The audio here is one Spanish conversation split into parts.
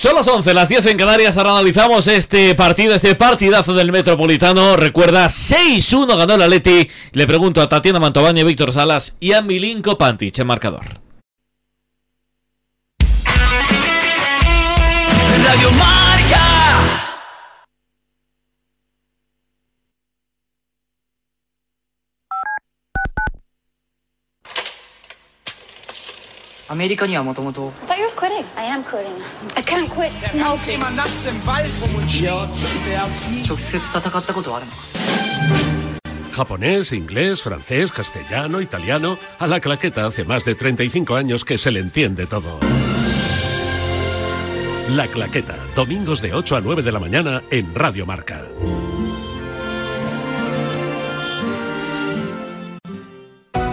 Son las 11, las 10 en Canarias. Ahora analizamos este partido, este partidazo del Metropolitano. Recuerda, 6-1 ganó el Atleti. Le pregunto a Tatiana Mantovani, Víctor Salas y a Milinko Pantic en marcador. Radio. I thought you were quitting. I am quitting. I can't quit smoking. 直接戦ったことはあるのか Japonés, inglés, francés, castellano, italiano. A la claqueta hace más de 35 años que se le entiende todo. La claqueta, domingos de 8 a 9 de la mañana en Radio Marca.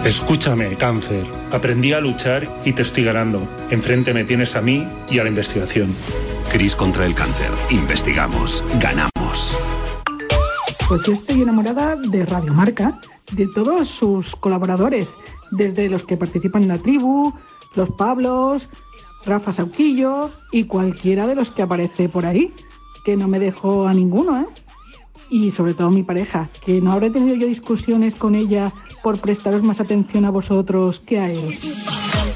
Escúchame, cáncer. Aprendí a luchar y te estoy ganando. Enfrente me tienes a mí y a la investigación. Cris contra el cáncer. Investigamos. Ganamos. Pues yo estoy enamorada de Radio Marca, de todos sus colaboradores, desde los que participan en la tribu, los Pablos, Rafa Sauquillo y cualquiera de los que aparece por ahí, que no me dejo a ninguno, ¿eh? Y sobre todo mi pareja, que no habré tenido yo discusiones con ella por prestaros más atención a vosotros que a él.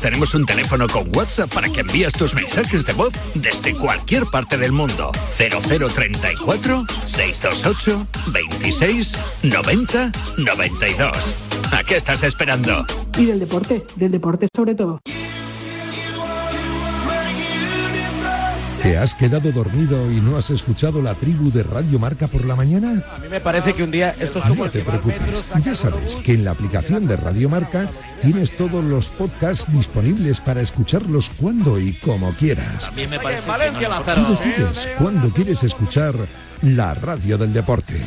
Tenemos un teléfono con WhatsApp para que envíes tus mensajes de voz desde cualquier parte del mundo. 0034 628 26 90 92. ¿A qué estás esperando? Y del deporte, del deporte sobre todo. ¿Te has quedado dormido y no has escuchado la tribu de Radio Marca por la mañana? A mí me parece que un día esto es como No te preocupes, ya sabes que en la aplicación de Radio Marca tienes todos los podcasts disponibles para escucharlos cuando y como quieras. También me parece Valencia, que no le Lázaro. Tú decides cuándo quieres escuchar la radio del deporte.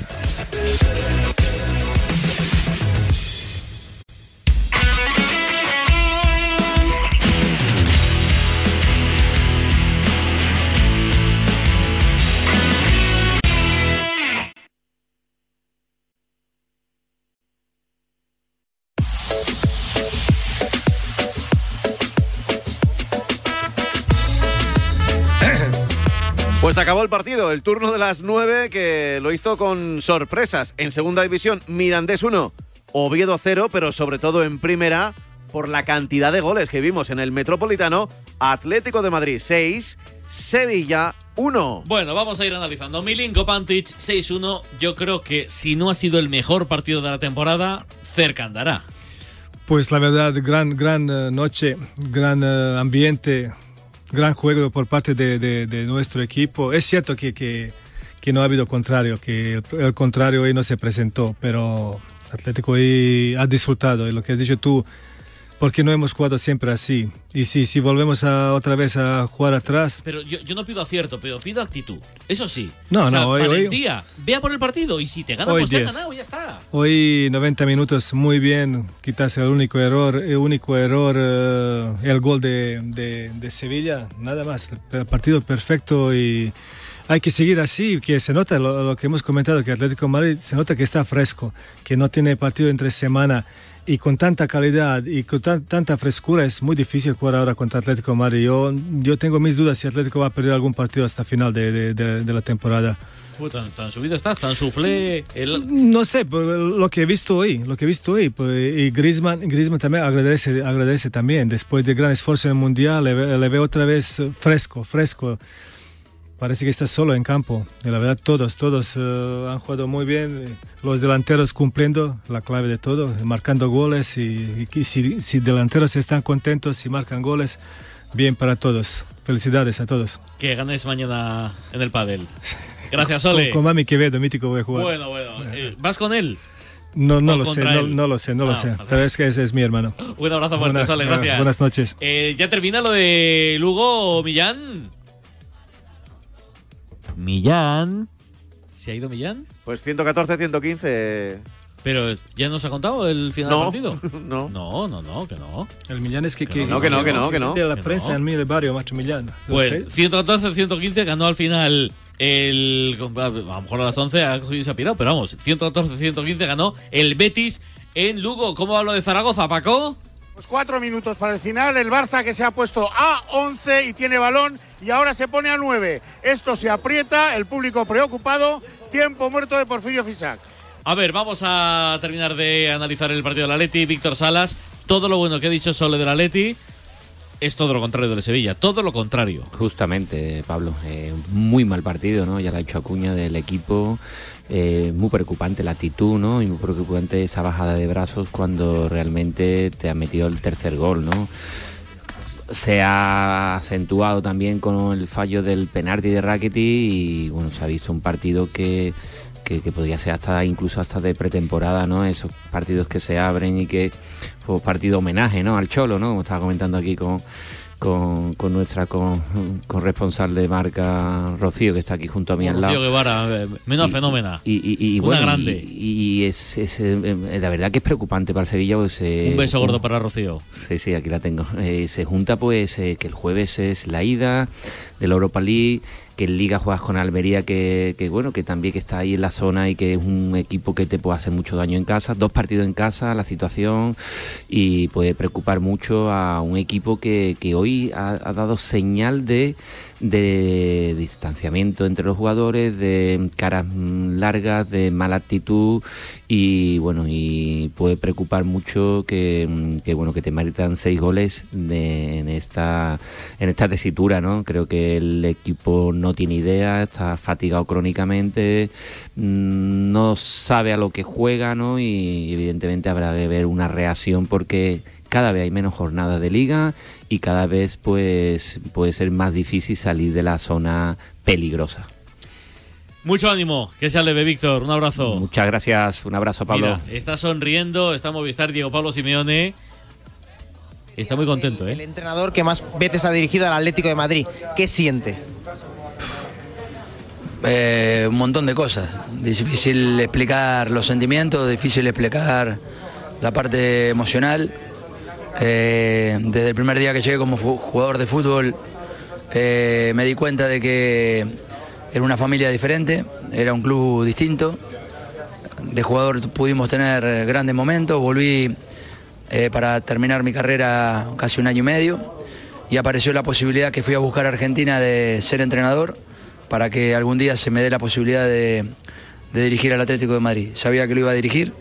Acabó el partido, el turno de las 9 que lo hizo con sorpresas. En segunda división, Mirandés 1, Oviedo 0, pero sobre todo en primera por la cantidad de goles que vimos en el Metropolitano, Atlético de Madrid 6, Sevilla 1. Bueno, vamos a ir analizando. Milinko Pantic, 6-1. Yo creo que si no ha sido el mejor partido de la temporada, cerca andará. Pues la verdad, gran, gran eh, noche, gran eh, ambiente, gran juego por parte de, nuestro equipo. Es cierto que, que, no ha habido contrario, que el, el contrario hoy no se presentó, pero Atlético hoy ha disfrutado. Y lo que has dicho tú, porque no hemos jugado siempre así. Y si, si volvemos a, otra vez a jugar atrás, Pero yo, yo no pido acierto, pero pido actitud. Eso sí. No, O sea, no, hoy- hoy- valentía. Vea por el partido y si te gana, Hoy pues te ha 10. ganado, ya está. Hoy 90 minutos muy bien, quizás el único error, el único error, eh, el gol de, de- de Sevilla, nada más, el partido perfecto y hay que seguir así, que se nota lo, lo que hemos comentado, que Atlético de Madrid se nota que está fresco, que no tiene partido entre semana y con tanta calidad y con tan- tanta frescura es muy difícil jugar ahora contra Atlético de Madrid. Yo, yo tengo mis dudas si Atlético va a perder algún partido hasta final de- de- de- de la temporada. Uy, tan, tan subido estás, tan suflé. El... No sé, pues, lo que he visto hoy, lo que he visto hoy, pues, y Griezmann, Griezmann también agradece, agradece también, después de gran esfuerzo en el Mundial, le, le veo otra vez fresco, fresco. Parece que está solo en campo. Y la verdad, todos, todos eh, han jugado muy bien. eh, Los delanteros cumpliendo la clave de todo, marcando goles. Y, y si, si delanteros están contentos y marcan goles, bien para todos. Felicidades a todos. Que ganes mañana en el pádel. Gracias, Con, Ole. con Mami Quevedo, mítico voy a jugar. Bueno, bueno. eh, ¿Vas con él? No, no ¿O lo sé, no, no lo sé, no Ah, lo sé. vale. Pero es que ese es mi hermano. Un abrazo fuerte, Sole, gracias. Buenas noches. Eh, ya termina lo de Lugo Millán. Millán. ¿Se ha ido Millán? Pues 114-115. Pero ya nos ha contado el final No, del partido. no. No, no, no, que no. El Millán es que... Que no, que no, que no, que no. De la Que prensa no. en mi barrio, macho Millán. No Pues sé. 114-115 ganó al final el. A lo mejor a las 11 ha cogido y se ha pirado, pero vamos, 114-115 ganó el Betis en Lugo. ¿Cómo hablo de Zaragoza, Paco? Pues cuatro minutos para el final, el Barça que se ha puesto a 11 y tiene balón y ahora se pone a 9. Esto se aprieta, el público preocupado, tiempo muerto de Porfirio Fisac. A ver, vamos a terminar de analizar el partido del Atleti. Víctor Salas, todo lo bueno que ha dicho Sole del Atleti es todo lo contrario del Sevilla, todo lo contrario. Justamente, Pablo, eh, muy mal partido, ¿no? Ya lo ha hecho Acuña del equipo, eh, muy preocupante la actitud, ¿no? Y muy preocupante esa bajada de brazos cuando realmente te ha metido el tercer gol, ¿no? Se ha acentuado también con el fallo del penalti de Rackety y bueno, se ha visto un partido que que, podría ser hasta incluso hasta de pretemporada, ¿no? Esos partidos que se abren y que pues partido homenaje, ¿no? Al Cholo, ¿no? Como estaba comentando aquí con con, nuestra con, corresponsal de marca Rocío, que está aquí junto a mí al lado. Rocío Guevara, eh, menos fenómena. Y, Una grande. Y, es, es, eh, la verdad que es preocupante para Sevilla. Pues, eh, Un beso gordo para Rocío. Sí, sí, aquí la tengo. se junta pues que el jueves es la ida de la Europa League que en Liga juegas con Almería, que, bueno, que también que está ahí en la zona y que es un equipo que te puede hacer mucho daño en casa. Dos partidos en casa, la situación, y puede preocupar mucho a un equipo que hoy ha, dado señal de, de distanciamiento entre los jugadores, de caras largas, de mala actitud y bueno, y puede preocupar mucho que, que bueno, que te maritan seis goles de, en esta en esta tesitura, ¿no? Creo que el equipo no tiene idea, está fatigado crónicamente, mm, no sabe a lo que juega, ¿no? Y evidentemente habrá de ver una reacción porque cada vez hay menos jornadas de liga y cada vez pues puede ser más difícil salir de la zona peligrosa. Mucho ánimo, que se aleve, Víctor. Un abrazo. Muchas gracias, un abrazo, Pablo. está sonriendo, está Movistar Diego Pablo Simeone. Está muy contento, ¿eh? El entrenador que más veces ha dirigido al Atlético de Madrid. ¿Qué siente? Eh, un montón de cosas. Difícil explicar los sentimientos, difícil explicar la parte emocional. Eh, desde el primer día que llegué como jugador de fútbol eh, me di cuenta de que era una familia diferente, era un club distinto. De jugador pudimos tener grandes momentos, volví eh, para terminar mi carrera casi un año y medio y apareció la posibilidad que fui a buscar a Argentina de ser entrenador para que algún día se me dé la posibilidad de, de dirigir al Atlético de Madrid. Sabía que lo iba a dirigir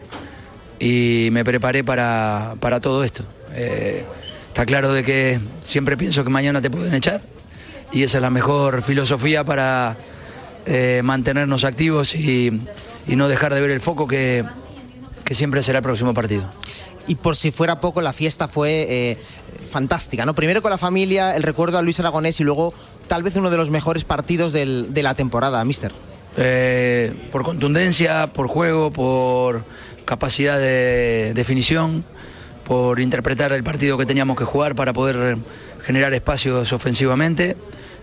y me preparé para, para todo esto. Eh, está claro de que siempre pienso que mañana te pueden echar y esa es la mejor filosofía para eh, mantenernos activos y, no dejar de ver el foco que, siempre será el próximo partido. Y por si fuera poco, la fiesta fue eh, fantástica, ¿no? Primero con la familia, el recuerdo a Luis Aragonés y luego tal vez uno de los mejores partidos de la temporada, mister. por contundencia, por juego, por capacidad de definición por interpretar el partido que teníamos que jugar para poder generar espacios ofensivamente.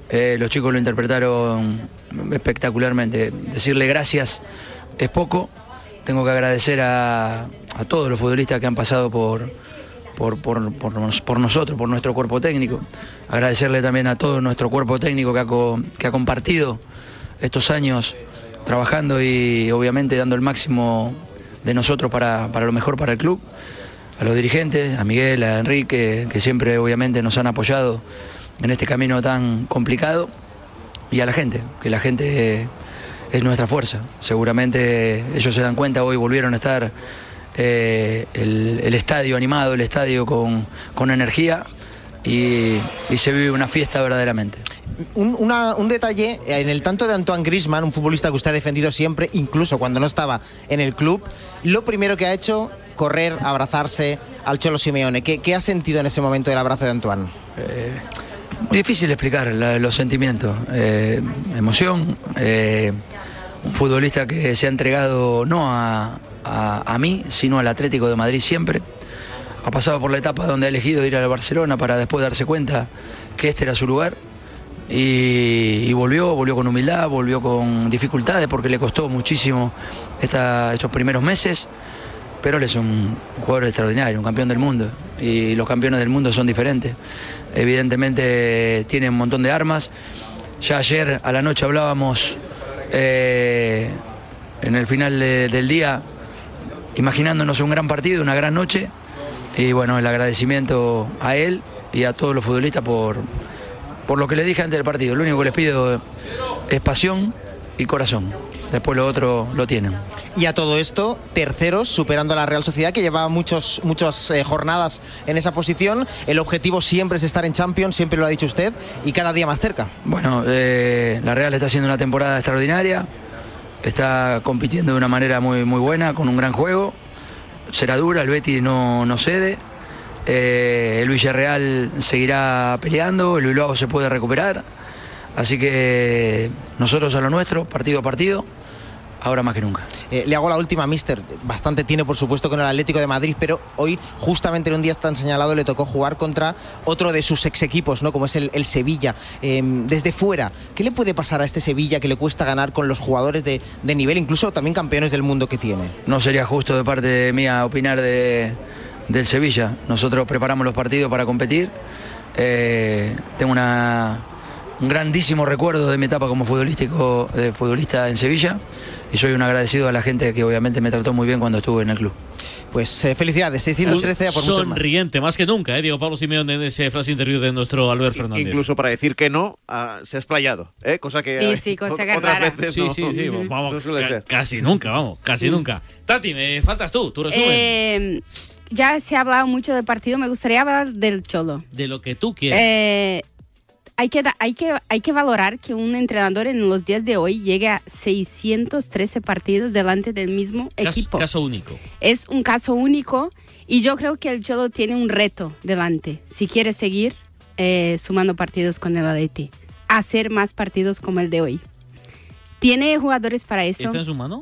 Eh, los chicos lo interpretaron espectacularmente. Decirle gracias es poco. Tengo que agradecer a, todos los futbolistas que han pasado por, por, por, nosotros, por nuestro cuerpo técnico. Agradecerle también a todo nuestro cuerpo técnico que ha, que ha compartido estos años trabajando y obviamente dando el máximo de nosotros para, para lo mejor para el club a los dirigentes, a Miguel, a Enrique, que siempre obviamente nos han apoyado en este camino tan complicado, y a la gente, que la gente es nuestra fuerza. Seguramente ellos se dan cuenta, hoy volvieron a estar eh, el, estadio animado, el estadio con, energía y, se vive una fiesta verdaderamente. Un, un, detalle en el tanto de Antoine Grisman, un futbolista que usted ha defendido siempre, incluso cuando no estaba en el club, lo primero que ha hecho correr, abrazarse al Cholo Simeone. ¿Qué, ha sentido en ese momento del abrazo de Antoine? Eh, difícil explicar los sentimientos. Eh, emoción, eh, un futbolista que se ha entregado no a, mí, sino al Atlético de Madrid siempre. Ha pasado por la etapa donde ha elegido ir a Barcelona para después darse cuenta que este era su lugar. Y, volvió, volvió con humildad, volvió con dificultades porque le costó muchísimo estos primeros meses pero él es un jugador extraordinario, un campeón del mundo. Y los campeones del mundo son diferentes. Evidentemente tiene un montón de armas. Ya ayer a la noche hablábamos eh, en el final del día, imaginándonos un gran partido, una gran noche. Y bueno, el agradecimiento a él y a todos los futbolistas por, por lo que les dije antes del partido. Lo único que les pido es pasión y corazón. Después lo otro lo tienen. Y a todo esto, terceros, superando a la Real Sociedad, que lleva muchos, muchas eh, jornadas en esa posición. El objetivo siempre es estar en Champions, siempre lo ha dicho usted, y cada día más cerca. Bueno, eh, la Real está haciendo una temporada extraordinaria, está compitiendo de una manera muy, muy buena, con un gran juego. Será dura, el Betis no, no cede. Eh, el Villarreal seguirá peleando, el Bilbao se puede recuperar. Así que nosotros a lo nuestro, partido a partido, ahora más que nunca. Eh, le hago la última, mister. Bastante tiene, por supuesto, con el Atlético de Madrid, pero hoy, justamente en un día tan señalado, le tocó jugar contra otro de sus ex equipos, ¿no? como es el, el Sevilla. Eh, desde fuera, ¿qué le puede pasar a este Sevilla que le cuesta ganar con los jugadores de, de nivel, incluso también campeones del mundo que tiene? No sería justo de parte mía opinar de, del Sevilla. Nosotros preparamos los partidos para competir. Eh, tengo una, un grandísimo recuerdo de mi etapa como futbolístico, de futbolista en Sevilla y soy un agradecido a la gente que obviamente me trató muy bien cuando estuve en el club. Pues eh, felicidades, 613 a por muchos más. Sonriente, más que nunca, ¿eh? Diego Pablo Simeone en ese flash interview de nuestro Albert Fernández. Incluso para decir que no, ah, se ha explayado, ¿eh? cosa que Sí, sí, cosa que otras rara. veces Sí, no, sí, sí, vamos, no ca- casi nunca, vamos, casi Mm. nunca. Tati, me faltas tú, tu resumen. Eh, ya se ha hablado mucho del partido, me gustaría hablar del Cholo. de lo que tú quieras. Eh, hay, que, hay, que, hay que valorar que un entrenador en los días de hoy llegue a 613 partidos delante del mismo Cas- equipo. caso único. Es un caso único y yo creo que el Cholo tiene un reto delante si quiere seguir eh, sumando partidos con el Atleti. Hacer más partidos como el de hoy. ¿Tiene jugadores para eso? ¿Está en su mano?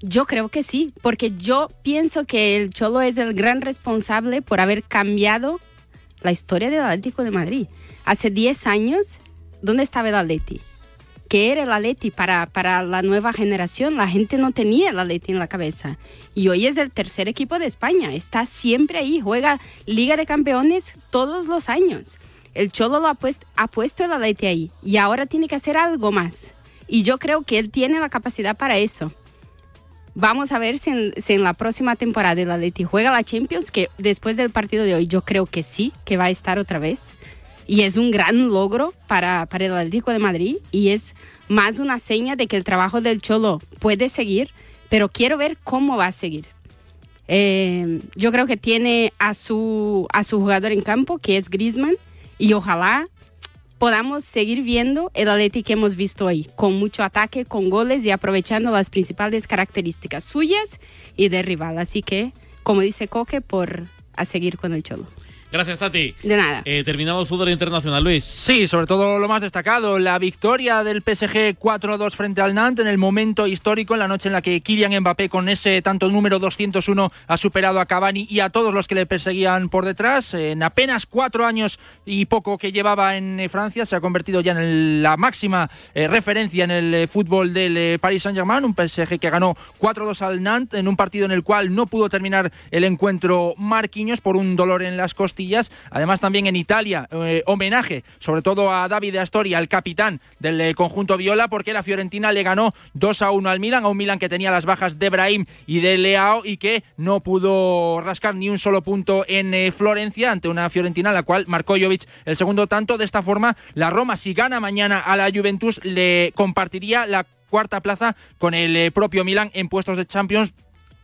Yo creo que sí, porque yo pienso que el Cholo es el gran responsable por haber cambiado la historia del Atlético de Madrid. Hace 10 años, ¿dónde estaba el Atleti? ¿Qué era el Atleti para, para la nueva generación? La gente no tenía el Atleti en la cabeza. Y hoy es el tercer equipo de España. Está siempre ahí. Juega Liga de Campeones todos los años. El Cholo lo ha, puest- ha puesto el Atleti ahí. Y ahora tiene que hacer algo más. Y yo creo que él tiene la capacidad para eso. Vamos a ver si en, la próxima temporada el Atleti juega la Champions, que después del partido de hoy yo creo que sí, que va a estar otra vez. Y es un gran logro para, para el Atlético de Madrid y es más una seña de que el trabajo del Cholo puede seguir, pero quiero ver cómo va a seguir. Eh, yo creo que tiene a su, a su jugador en campo, que es Griezmann, y ojalá podamos seguir viendo el Atleti que hemos visto ahí, con mucho ataque, con goles y aprovechando las principales características suyas y de rival. Así que, como dice Coque, por a seguir con el Cholo. Gracias, Tati. De nada. Eh, terminamos fútbol internacional, Luis. Sí, sobre todo lo más destacado, la victoria del PSG 4-2 frente al Nantes en el momento histórico, en la noche en la que Kylian Mbappé con ese tanto número 201 ha superado a Cavani y a todos los que le perseguían por detrás. En apenas cuatro años y poco que llevaba en eh, Francia, se ha convertido ya en el- la máxima eh, referencia en el eh, fútbol del eh, Paris Saint-Germain, un PSG que ganó 4-2 al Nantes en un partido en el cual no pudo terminar el encuentro Marquinhos por un dolor en las costillas. Además, también en Italia, eh, homenaje sobre todo a Davide Astori, al capitán del eh, conjunto Viola, porque la Fiorentina le ganó 2 a 1 al Milan, a un Milan que tenía las bajas de Brahim y de Leao y que no pudo rascar ni un solo punto en eh, Florencia ante una Fiorentina la cual marcó Jovic el segundo tanto. De esta forma, la Roma, si gana mañana a la Juventus, le compartiría la cuarta plaza con el propio Milan en puestos de Champions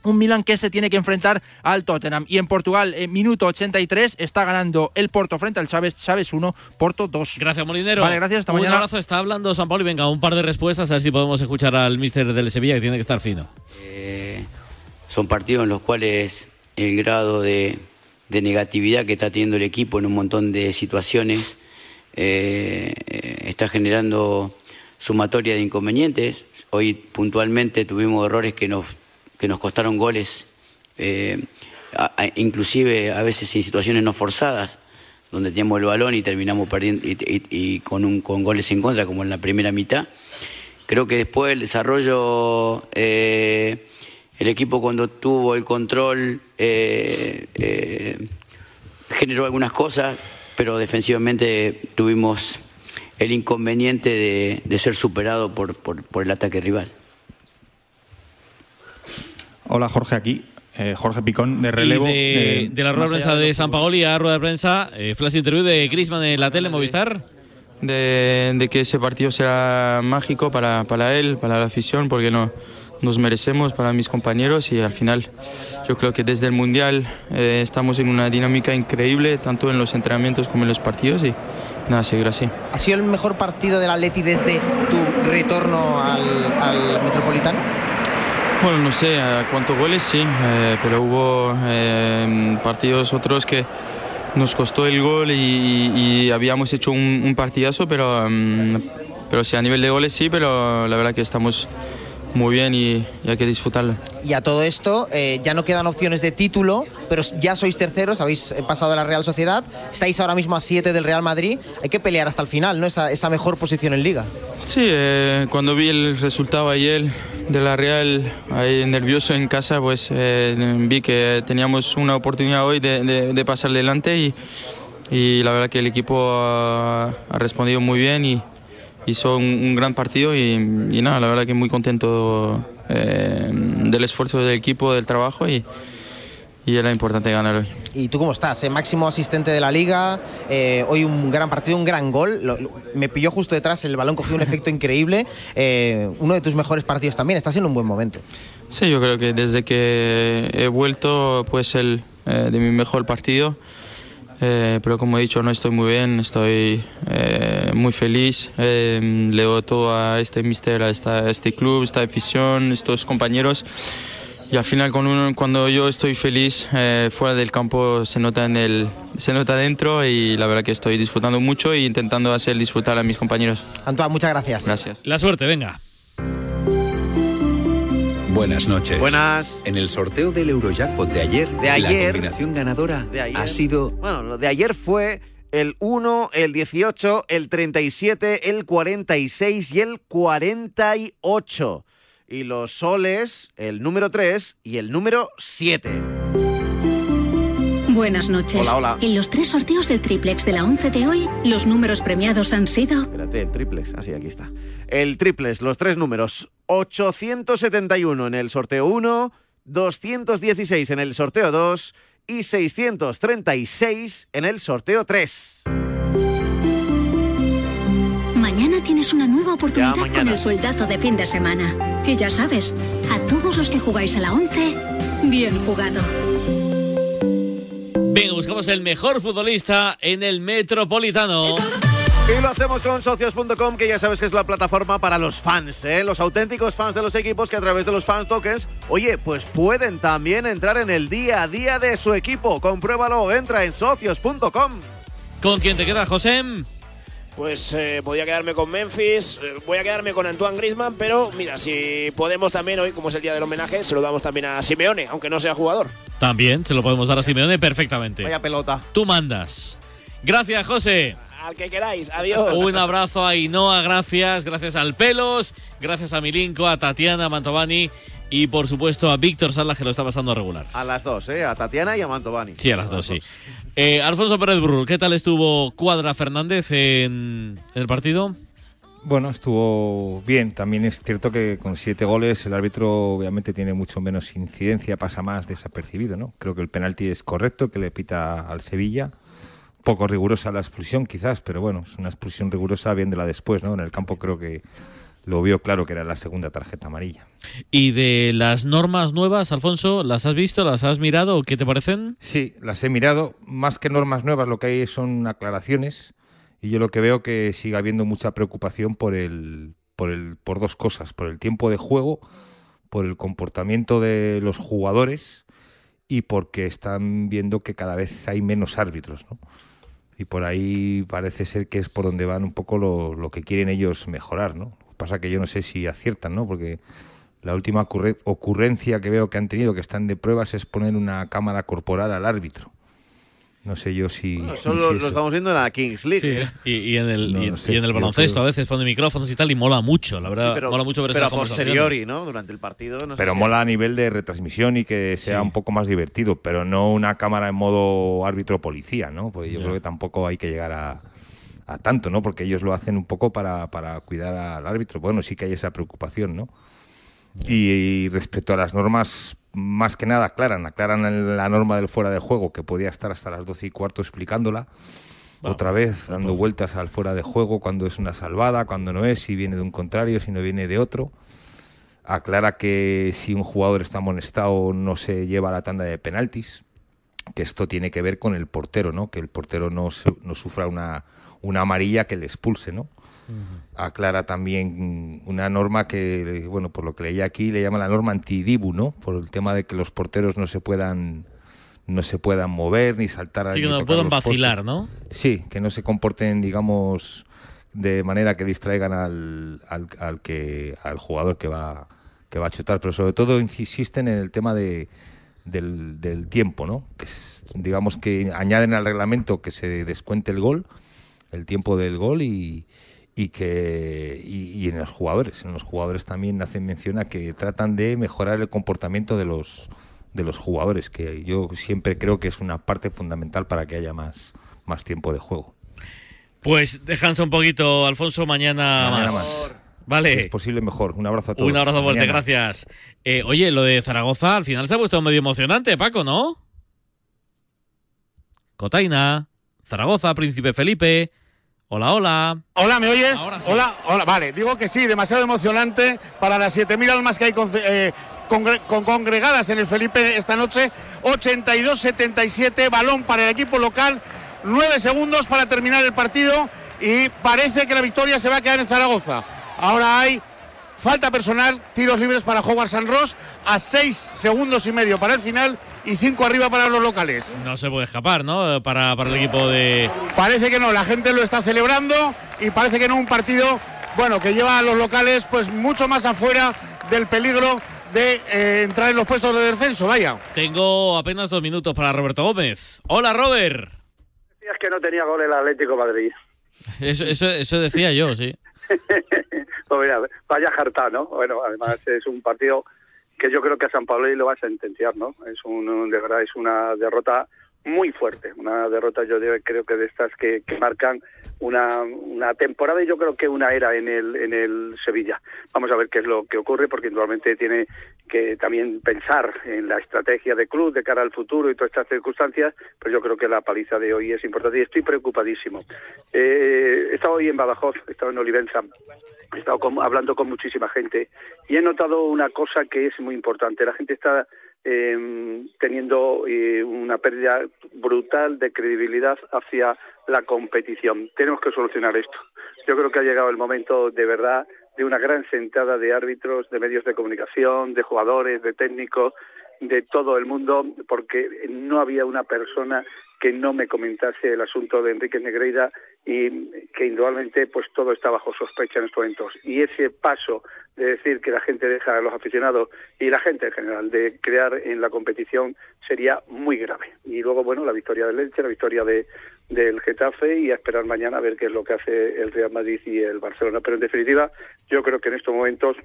un Milan que se tiene que enfrentar al Tottenham. Y en Portugal, en minuto 83, está ganando el Porto frente al Chávez. Chávez 1, Porto 2. Gracias, Molinero. Vale, gracias. Hasta un mañana. abrazo. Está hablando San Pablo y venga, un par de respuestas, a ver si podemos escuchar al mister del Sevilla, que tiene que estar fino. Eh, son partidos en los cuales el grado de, de negatividad que está teniendo el equipo en un montón de situaciones eh, eh, está generando sumatoria de inconvenientes. Hoy puntualmente tuvimos errores que nos, que nos costaron goles, eh, inclusive a veces en situaciones no forzadas, donde teníamos el balón y terminamos perdiendo y, y- con, un, con goles en contra, como en la primera mitad. Creo que después del desarrollo, eh, el equipo cuando tuvo el control eh, generó algunas cosas, pero defensivamente tuvimos el inconveniente de, de ser superado por, por- por el ataque rival. Hola Jorge, aquí. eh, Jorge Picón de relevo. Y de, eh, de la rueda de prensa de San Paoli a rueda de prensa, eh, flash interview de Griezmann en la tele Movistar. de, de que ese partido será mágico para, para él, para la afición, porque no, nos merecemos, para mis compañeros y al final yo creo que desde el Mundial eh, estamos en una dinámica increíble, tanto en los entrenamientos como en los partidos y nada, seguir así. ¿Ha sido el mejor partido del Atleti desde tu retorno al, al Metropolitano? Bueno, no sé a cuántos goles sí, eh, pero hubo eh, partidos otros que nos costó el gol y, y habíamos hecho un, un partidazo, pero, mm, pero sí, a nivel de goles sí, pero la verdad que estamos muy bien y, y hay que disfrutarlo. Y a todo esto, eh, ya no quedan opciones de título, pero ya sois terceros, habéis eh, pasado a la Real Sociedad, estáis ahora mismo a 7 del Real Madrid, hay que pelear hasta el final, ¿no? Esa, esa mejor posición en Liga. Sí, eh, cuando vi el resultado ayer de la Real, ahí nervioso en casa, pues eh, vi que teníamos una oportunidad hoy de, pasar delante y, la verdad que el equipo ha, respondido muy bien y hizo un, gran partido y, y nada, la verdad que muy contento eh, del esfuerzo del equipo, del trabajo y, y era importante ganar hoy. ¿Y tú cómo estás? Eh, máximo asistente de la Liga, eh, hoy un gran partido, un gran gol, Lo- lo- me pilló justo detrás, el balón cogió un efecto increíble, eh, uno de tus mejores partidos también, estás en un buen momento. Sí, yo creo que desde que he vuelto, pues el eh, de mi mejor partido. Eh, pero como he dicho, no estoy muy bien, estoy eh, muy feliz. Le doy todo a este mister, a, esta- a este club, esta afición, estos compañeros. Y al final, con uno- cuando yo estoy feliz eh, fuera del campo, se nota, en el, se nota dentro y la verdad que estoy disfrutando mucho e intentando hacer disfrutar a mis compañeros. Antoine, muchas gracias. Gracias. La suerte, venga. Buenas noches. Buenas. En el sorteo del Eurojackpot de ayer, De ayer. la combinación ganadora De ayer. ha sido Bueno, lo de ayer fue el 1, el 18, el 37, el 46 y el 48. Y los soles, el número 3 y el número 7. Buenas noches. Hola, hola. En los tres sorteos del triplex de la 11 de hoy, los números premiados han sido Espérate, el triplex. Así, aquí está. El triplex, los tres números. 871 en el sorteo 1, 216 en el sorteo 2 y 636 en el sorteo 3. Tienes una nueva oportunidad con el sueldazo de fin de semana. Y ya sabes, a todos los que jugáis a la 11, bien jugado. Venga, buscamos el mejor futbolista en el Metropolitano. Y lo hacemos con socios.com, que ya sabes que es la plataforma para los fans, ¿eh? los auténticos fans de los equipos que a través de los fans tokens, oye, pues pueden también entrar en el día a día de su equipo. Compruébalo, entra en socios.com. ¿Con quién te queda, José? Pues eh, podía quedarme con Memphis, eh, voy a quedarme con Antoine Grisman, pero mira, si podemos también hoy, como es el día del homenaje, se lo damos también a Simeone, aunque no sea jugador. También se lo podemos dar a Simeone perfectamente. Vaya pelota. Tú mandas. Gracias, José. Al que queráis, adiós. Un abrazo a Ainhoa, gracias. Gracias al Pelos, gracias a Milinko, a Tatiana, a Mantovani y por supuesto a Víctor Salas que lo está pasando regular. A las dos, ¿eh? A Tatiana y a Mantovani. Sí, a las dos, sí. Eh, Alfonso Pérez Brul, ¿qué tal estuvo Cuadra Fernández en, en el partido? Bueno, estuvo bien. También es cierto que con siete goles el árbitro obviamente tiene mucho menos incidencia, pasa más desapercibido, ¿no? Creo que el penalti es correcto, que le pita al Sevilla. Poco rigurosa la expulsión, quizás, pero bueno, es una expulsión rigurosa viéndola después, ¿no? En el campo creo que lo vio claro que era la segunda tarjeta amarilla. Y de las normas nuevas, Alfonso, ¿las has visto? ¿Las has mirado? ¿Qué te parecen? Sí, las he mirado. Más que normas nuevas, lo que hay son aclaraciones. Y yo lo que veo que sigue habiendo mucha preocupación por el, por el, por dos cosas, por el tiempo de juego, por el comportamiento de los jugadores y porque están viendo que cada vez hay menos árbitros, ¿no? Y por ahí parece ser que es por donde van un poco lo, lo que quieren ellos mejorar, ¿no? Pasa que yo no sé si aciertan, ¿no? Porque la última ocurre- ocurrencia que veo que han tenido, que están de pruebas, es poner una cámara corporal al árbitro. No sé yo si. Eso si lo, estamos viendo en la Kings League. Sí, ¿eh? y, y en el, No, y, no sé, y en el yo baloncesto creo- a veces pone micrófonos y tal y mola mucho, la verdad. Sí, pero, mola mucho ver pero a posteriori, ¿no? Durante el partido. no sé Pero si- mola a nivel de retransmisión y que sea Sí. un poco más divertido, pero no una cámara en modo árbitro-policía, ¿no? Pues yo creo que tampoco hay que llegar a, a tanto, ¿no? Porque ellos lo hacen un poco para, para cuidar al árbitro. Bueno, sí que hay esa preocupación, ¿no? Y, y respecto a las normas, más que nada aclaran, aclaran la norma del fuera de juego, que podía estar hasta las 12 y cuarto explicándola. Otra vez dando vueltas al fuera de juego, cuando es una salvada, cuando no es, si viene de un contrario, si no viene de otro. Aclara que si un jugador está amonestado no se lleva la tanda de penaltis, que esto tiene que ver con el portero, ¿no? Que el portero no, no sufra una, una amarilla que le expulse, ¿no? Aclara también una norma que, bueno, por lo que leí aquí, le llama la norma antidibu, ¿no? Por el tema de que los porteros no se puedan no se puedan mover ni saltar Sí, que no puedan vacilar, ¿no? Sí, que no se comporten, digamos, de manera que distraigan al, al, al, que al jugador que va que va a chutar, pero sobre todo insisten en el tema de, del, del tiempo, ¿no? Que es, digamos que añaden al reglamento que se descuente el gol, el tiempo del gol y, y que y, y, en los jugadores, en los jugadores también hacen mención a que tratan de mejorar el comportamiento de los de los jugadores, que yo siempre creo que es una parte fundamental para que haya más, más tiempo de juego. Pues déjanse un poquito, Alfonso, mañana, mañana más. más. Vale. Si es posible mejor. Un abrazo a todos. Un abrazo fuerte, Mañana. gracias. Eh, oye, lo de Zaragoza al final se ha puesto medio emocionante, Paco, ¿no? Cotaina, Zaragoza, Príncipe Felipe. Hola, hola. Hola, ¿me oyes? Hola, hola, vale. Digo que sí, demasiado emocionante para las 7.000 almas que hay con, eh, con congregadas en el Felipe esta noche. 82-77, balón para el equipo local. 9 segundos para terminar el partido y parece que la victoria se va a quedar en Zaragoza. Ahora hay falta personal, tiros libres para Howard San Ross a 6 segundos y medio para el final y 5 arriba para los locales. No se puede escapar, ¿no? Para, para el equipo de. Parece que no, la gente lo está celebrando y parece que no un partido, bueno, que lleva a los locales pues mucho más afuera del peligro de eh, entrar en los puestos de descenso, vaya. Tengo apenas dos minutos para Roberto Gómez. Hola, Robert. Es que no tenía gol el Atlético de Madrid. Eso, eso, eso decía yo, sí. Pues vaya jarta, ¿no? Bueno, además es un partido que yo creo que a San Pablo lo va a sentenciar, ¿no? Es un, de verdad, es una derrota muy fuerte, una derrota yo creo que de estas que, que marcan una, una temporada y yo creo que una era en el, en el Sevilla. Vamos a ver qué es lo que ocurre porque naturalmente tiene que también pensar en la estrategia de club de cara al futuro y todas estas circunstancias, pero yo creo que la paliza de hoy es importante y estoy preocupadísimo. Eh, he estado hoy en Badajoz, he estado en Olivenza, he estado hablando con muchísima gente y he notado una cosa que es muy importante. La gente está eh, teniendo eh, una pérdida brutal de credibilidad hacia la competición. Tenemos que solucionar esto. Yo creo que ha llegado el momento de verdad de una gran sentada de árbitros, de medios de comunicación, de jugadores, de técnicos, de todo el mundo, porque no había una persona que no me comentase el asunto de Enrique Negreira y que indudablemente pues todo está bajo sospecha en estos momentos. Y ese paso de decir que la gente deja a los aficionados y la gente en general de crear en la competición sería muy grave. Y luego, bueno, la victoria del Elche, la victoria de, del Getafe y a esperar mañana a ver qué es lo que hace el Real Madrid y el Barcelona. Pero en definitiva, yo creo que en estos momentos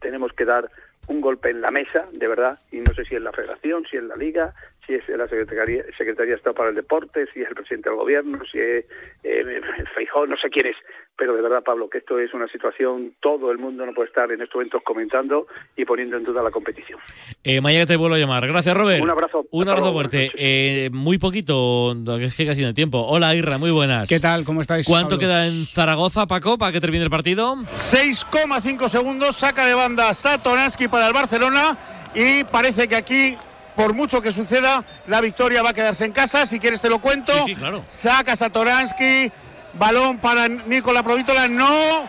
tenemos que dar un golpe en la mesa, de verdad, y no sé si es la Federación, si es la Liga, si es la Secretaría, Secretaría de Estado para el Deporte, si es el presidente del Gobierno, si es eh, Feijó, no sé quién es, pero de verdad, Pablo, que esto es una situación, todo el mundo no puede estar en estos momentos comentando y poniendo en duda la competición. Eh, mañana te vuelvo a llamar. Gracias, Robert. Un abrazo. Un abrazo fuerte. Eh, muy poquito, es que casi no hay tiempo. Hola, Irra, muy buenas. ¿Qué tal? ¿Cómo estáis? ¿Cuánto Pablo? queda en Zaragoza, Paco, para que termine el partido? 6,5 segundos, saca de banda Satoransky para el Barcelona y parece que aquí, por mucho que suceda, la victoria va a quedarse en casa. Si quieres te lo cuento. Sí, sí, claro. Saca Satoransky, balón para Nicola Provítola, no.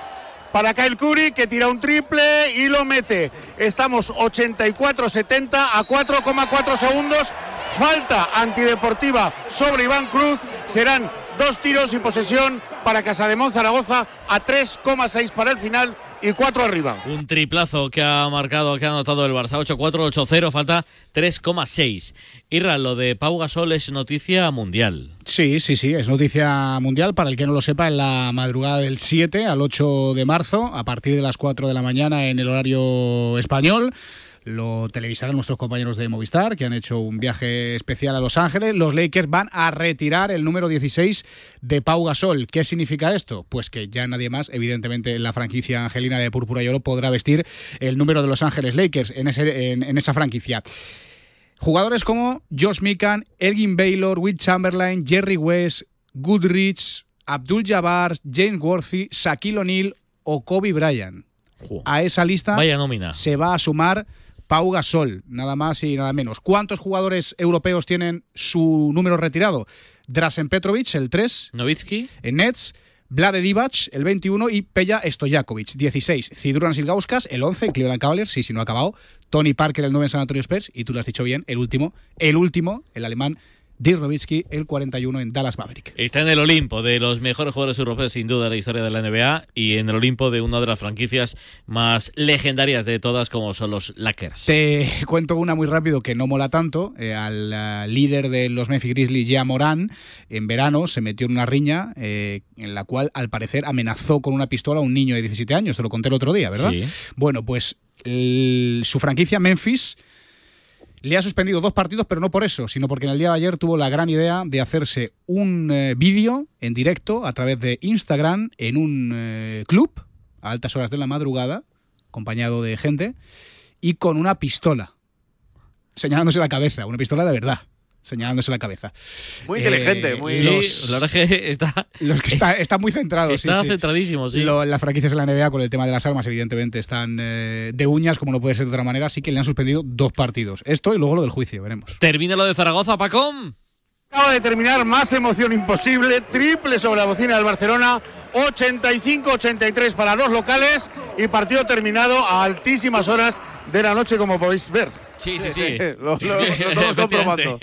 Para Kyle Curry, que tira un triple y lo mete. Estamos 84-70 a 4,4 segundos. Falta antideportiva sobre Iván Cruz. Serán dos tiros y posesión para Casademón Zaragoza a 3,6 para el final y 4 arriba. Un triplazo que ha marcado, que ha anotado el Barça. 8-4, 8-0, falta 3,6. Irra, lo de Pau Gasol es noticia mundial. Sí, sí, sí, es noticia mundial. Para el que no lo sepa, en la madrugada del 7 al 8 de marzo, a partir de las 4 de la mañana en el horario español, lo televisarán nuestros compañeros de Movistar, que han hecho un viaje especial a Los Ángeles. Los Lakers van a retirar el número 16 de Pau Gasol. ¿Qué significa esto? Pues que ya nadie más, evidentemente, en la franquicia angelina de Púrpura y Oro podrá vestir el número de Los Ángeles Lakers en, ese, en, en esa franquicia. Jugadores como Josh Mikan, Elgin Baylor, Will Chamberlain, Jerry West, Goodrich, Abdul Jabbar, James Worthy, Shaquille O'Neal o Kobe Bryant. A esa lista Vaya nómina. se va a sumar Pau Gasol, nada más y nada menos. ¿Cuántos jugadores europeos tienen su número retirado? Drasen Petrovic, el 3. Novitsky. En Nets. Vlade Divac, el 21, y Peja Stojakovic, 16. Cidruran Silgauskas, el 11, en Cleveland Cavaliers, sí, sí, no ha acabado. Tony Parker, el 9 en San Antonio Spurs, y tú lo has dicho bien, el último, el último, el alemán Dirk Nowitzki, el 41 en Dallas Maverick. Está en el Olimpo de los mejores jugadores europeos, sin duda, de la historia de la NBA y en el Olimpo de una de las franquicias más legendarias de todas, como son los Lakers. Te cuento una muy rápido que no mola tanto. Eh, al uh, líder de los Memphis Grizzlies, Ya Morán, en verano se metió en una riña eh, en la cual, al parecer, amenazó con una pistola a un niño de 17 años. Te lo conté el otro día, ¿verdad? Sí. Bueno, pues el, su franquicia Memphis le ha suspendido dos partidos, pero no por eso, sino porque en el día de ayer tuvo la gran idea de hacerse un eh, vídeo en directo a través de Instagram en un eh, club a altas horas de la madrugada, acompañado de gente, y con una pistola, señalándose la cabeza, una pistola de verdad. Señalándose la cabeza. Muy inteligente, Eh, muy- los- la verdad es que está. los que está, está muy centrado. sí, Está sí. centradísimo, sí. Lo- las franquicias de la NBA con el tema de las armas, evidentemente, están eh, de uñas, como no puede ser de otra manera, así que le han suspendido dos partidos. Esto y luego lo del juicio, veremos. Termina lo de Zaragoza, Pacón. Acaba de terminar más emoción imposible, triple sobre la bocina del Barcelona, 85-83 para los locales y partido terminado a altísimas horas de la noche como podéis ver. Sí, sí, sí. Lo- lo- lo estamos comprobando.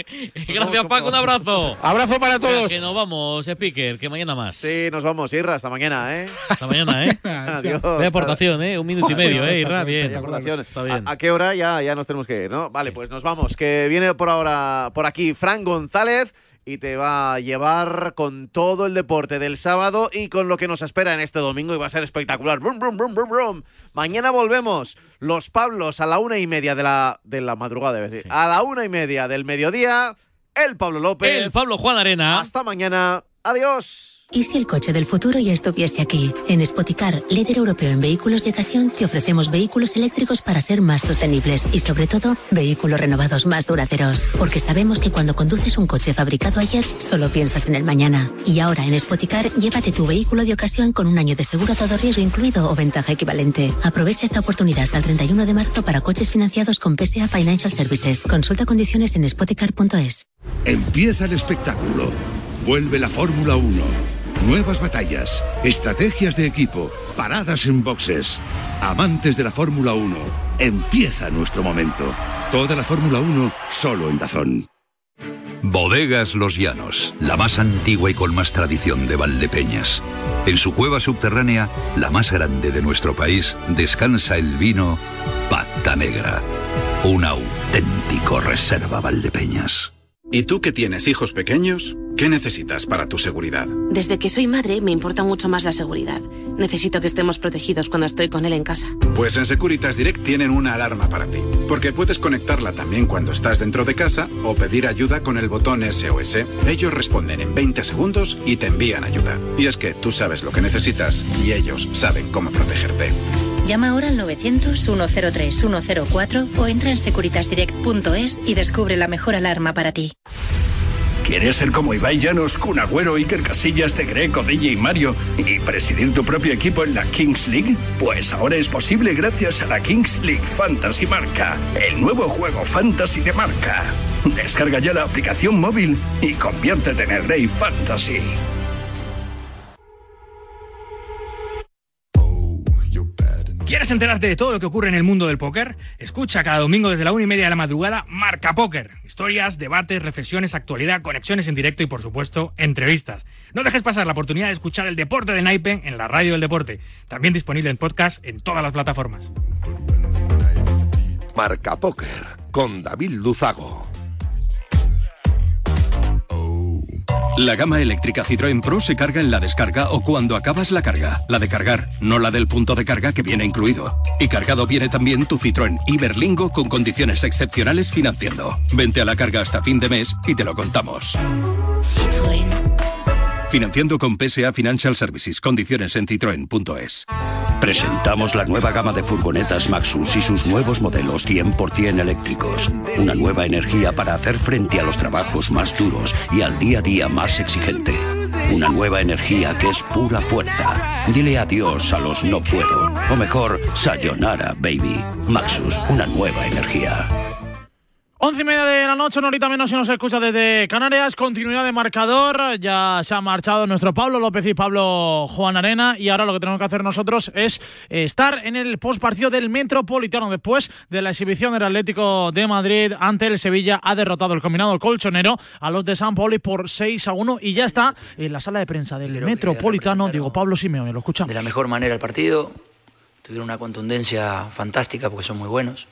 Gracias, Paco. Un abrazo. Abrazo para todos. Que nos vamos, Speaker, que mañana más. Sí, nos vamos, Irra, hasta mañana, ¿eh? Hasta mañana, ¿eh? Adiós. Vaya aportación, ¿eh? Un minuto y medio, ¿eh? Irra, bien. Está bien. ¿A, a qué hora ya, ya nos tenemos que ir, no? Vale, pues nos vamos. Que viene por ahora, por aquí, Fran González y te va a llevar con todo el deporte del sábado y con lo que nos espera en este domingo y va a ser espectacular. Brum, brum, brum, brum, brum. Mañana volvemos. Los Pablos a la una y media de la, de la madrugada, es decir, a la una y media del mediodía. El Pablo López. El Pablo Juan Arena. Hasta mañana. Adiós. ¿Y si el coche del futuro ya estuviese aquí? En Spoticar, líder europeo en vehículos de ocasión, te ofrecemos vehículos eléctricos para ser más sostenibles y, sobre todo, vehículos renovados más duraderos. Porque sabemos que cuando conduces un coche fabricado ayer, solo piensas en el mañana. Y ahora en Spoticar, llévate tu vehículo de ocasión con un año de seguro a todo riesgo incluido o ventaja equivalente. Aprovecha esta oportunidad hasta el 31 de marzo para coches financiados con PSA Financial Services. Consulta condiciones en spoticar.es. Empieza el espectáculo. Vuelve la Fórmula 1. Nuevas batallas, estrategias de equipo, paradas en boxes. Amantes de la Fórmula 1, empieza nuestro momento. Toda la Fórmula 1 solo en Dazón. Bodegas Los Llanos, la más antigua y con más tradición de Valdepeñas. En su cueva subterránea, la más grande de nuestro país, descansa el vino Pata Negra, un auténtico reserva Valdepeñas. ¿Y tú que tienes hijos pequeños? ¿Qué necesitas para tu seguridad? Desde que soy madre me importa mucho más la seguridad. Necesito que estemos protegidos cuando estoy con él en casa. Pues en Securitas Direct tienen una alarma para ti, porque puedes conectarla también cuando estás dentro de casa o pedir ayuda con el botón SOS. Ellos responden en 20 segundos y te envían ayuda. Y es que tú sabes lo que necesitas y ellos saben cómo protegerte. Llama ahora al 900-103-104 o entra en securitasdirect.es y descubre la mejor alarma para ti. ¿Quieres ser como Ibai Llanos, Kun Agüero, Iker Casillas, De Greco, DJ y Mario y presidir tu propio equipo en la Kings League? Pues ahora es posible gracias a la Kings League Fantasy Marca, el nuevo juego fantasy de marca. Descarga ya la aplicación móvil y conviértete en el rey fantasy. ¿Quieres enterarte de todo lo que ocurre en el mundo del póker? Escucha cada domingo desde la una y media de la madrugada Marca Póker. Historias, debates, reflexiones, actualidad, conexiones en directo y, por supuesto, entrevistas. No dejes pasar la oportunidad de escuchar el deporte de Naipe en la radio del deporte. También disponible en podcast en todas las plataformas. Marca Póker con David Luzago. La gama eléctrica Citroën Pro se carga en la descarga o cuando acabas la carga. La de cargar, no la del punto de carga que viene incluido. Y cargado viene también tu Citroën Iberlingo con condiciones excepcionales financiando. Vente a la carga hasta fin de mes y te lo contamos. Citroën. Financiando con PSA Financial Services. Condiciones en citroen.es. Presentamos la nueva gama de furgonetas Maxus y sus nuevos modelos 100% eléctricos. Una nueva energía para hacer frente a los trabajos más duros y al día a día más exigente. Una nueva energía que es pura fuerza. Dile adiós a los no puedo. O mejor, sayonara, baby. Maxus, una nueva energía. Once y media de la noche, una horita menos si nos escucha desde Canarias. Continuidad de marcador. Ya se ha marchado nuestro Pablo López y Pablo Juan Arena. Y ahora lo que tenemos que hacer nosotros es eh, estar en el postpartido del Metropolitano. Después de la exhibición del Atlético de Madrid ante el Sevilla, ha derrotado el combinado colchonero a los de San Pauli por 6 a 1. Y ya está en la sala de prensa del Metropolitano, digo Pablo Simeone. Lo escuchamos. De la mejor manera el partido. Tuvieron una contundencia fantástica porque son muy buenos.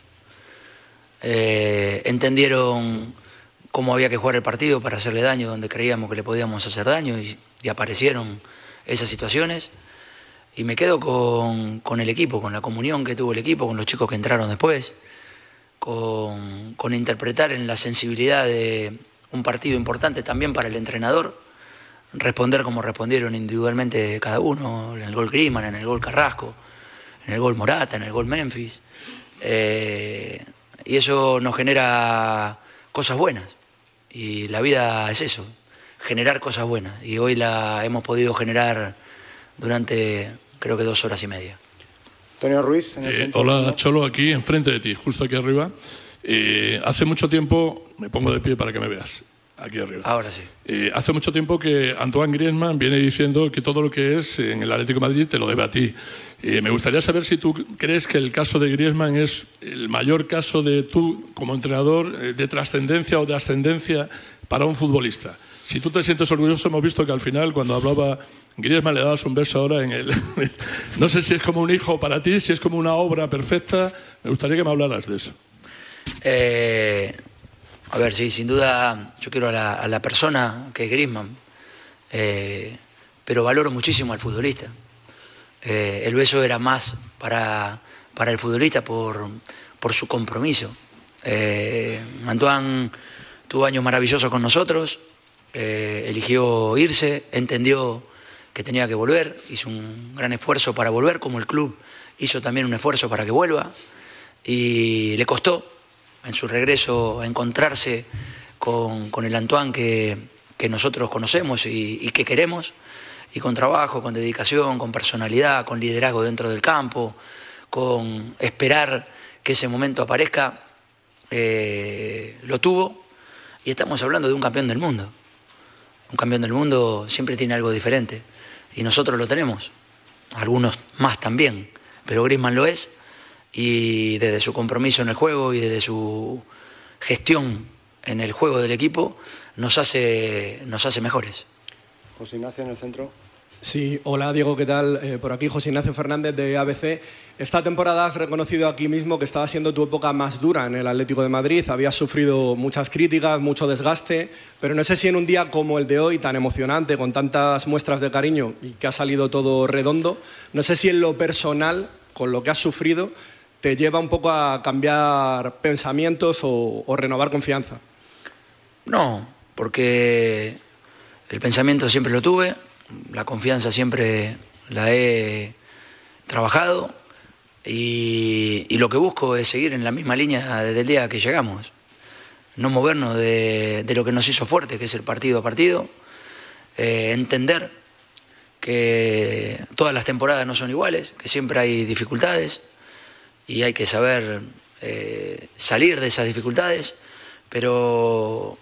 Eh, entendieron cómo había que jugar el partido para hacerle daño donde creíamos que le podíamos hacer daño y, aparecieron esas situaciones. Y me quedo con, el equipo, con la comunión que tuvo el equipo, con los chicos que entraron después, con, con interpretar en la sensibilidad de un partido importante también para el entrenador, responder como respondieron individualmente cada uno, en el gol Griman, en el gol Carrasco, en el gol Morata, en el gol Memphis. Eh, y eso nos genera cosas buenas. Y la vida es eso, generar cosas buenas. Y hoy la hemos podido generar durante creo que dos horas y media. Antonio Ruiz. En el eh, hola Cholo, aquí enfrente de ti, justo aquí arriba. Eh, hace mucho tiempo, me pongo de pie para que me veas, aquí arriba. Ahora sí. Eh, hace mucho tiempo que Antoine Griezmann viene diciendo que todo lo que es en el Atlético de Madrid te lo debe a ti. Eh, me gustaría saber si tú crees que el caso de Griezmann es el mayor caso de tú, como entrenador, eh, de trascendencia o de ascendencia para un futbolista. Si tú te sientes orgulloso, hemos visto que al final, cuando hablaba Griezmann, le dabas un beso ahora en el. no sé si es como un hijo para ti, si es como una obra perfecta. Me gustaría que me hablaras de eso. Eh, a ver, sí, sin duda yo quiero a la, persona que es Griezmann, eh, pero valoro muchísimo al futbolista. Eh, el beso era más para, para el futbolista por, por su compromiso. Eh, Antoine tuvo años maravillosos con nosotros, eligió irse, entendió que tenía que volver, hizo un gran esfuerzo para volver, como el club hizo también un esfuerzo para que vuelva, y le costó en su regreso encontrarse con, el Antoine que, nosotros conocemos y, que queremos, y con trabajo, con dedicación, con personalidad, con liderazgo dentro del campo, con esperar que ese momento aparezca, eh, lo tuvo, y estamos hablando de un campeón del mundo. Un campeón del mundo siempre tiene algo diferente, y nosotros lo tenemos, algunos más también, pero Griezmann lo es, y desde su compromiso en el juego y desde su gestión en el juego del equipo nos hace, nos hace mejores. José Ignacio en el centro. Sí, hola Diego, ¿qué tal? Eh, por aquí José Ignacio Fernández de ABC. Esta temporada has reconocido aquí mismo que estaba siendo tu época más dura en el Atlético de Madrid. Habías sufrido muchas críticas, mucho desgaste, pero no sé si en un día como el de hoy, tan emocionante, con tantas muestras de cariño y que ha salido todo redondo, no sé si en lo personal, con lo que has sufrido, te lleva un poco a cambiar pensamientos o, renovar confianza. No, porque el pensamiento siempre lo tuve, la confianza siempre la he trabajado y, lo que busco es seguir en la misma línea desde el día que llegamos, no movernos de, de lo que nos hizo fuerte, que es el partido a partido, eh, entender que todas las temporadas no son iguales, que siempre hay dificultades y hay que saber eh, salir de esas dificultades, pero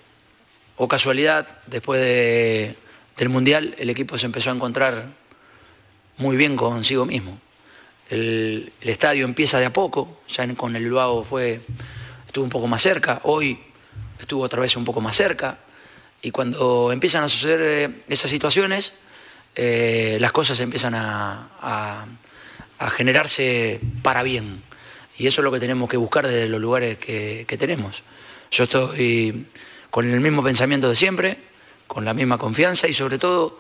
o casualidad, después de, del Mundial el equipo se empezó a encontrar muy bien consigo mismo. El, estadio empieza de a poco, ya con el Bilbao fue, estuvo un poco más cerca, hoy estuvo otra vez un poco más cerca, y cuando empiezan a suceder eh, esas situaciones, eh, las cosas empiezan a, a, generarse para bien. Y eso es lo que tenemos que buscar desde los lugares que, tenemos. Yo estoy con el mismo pensamiento de siempre, con la misma confianza y sobre todo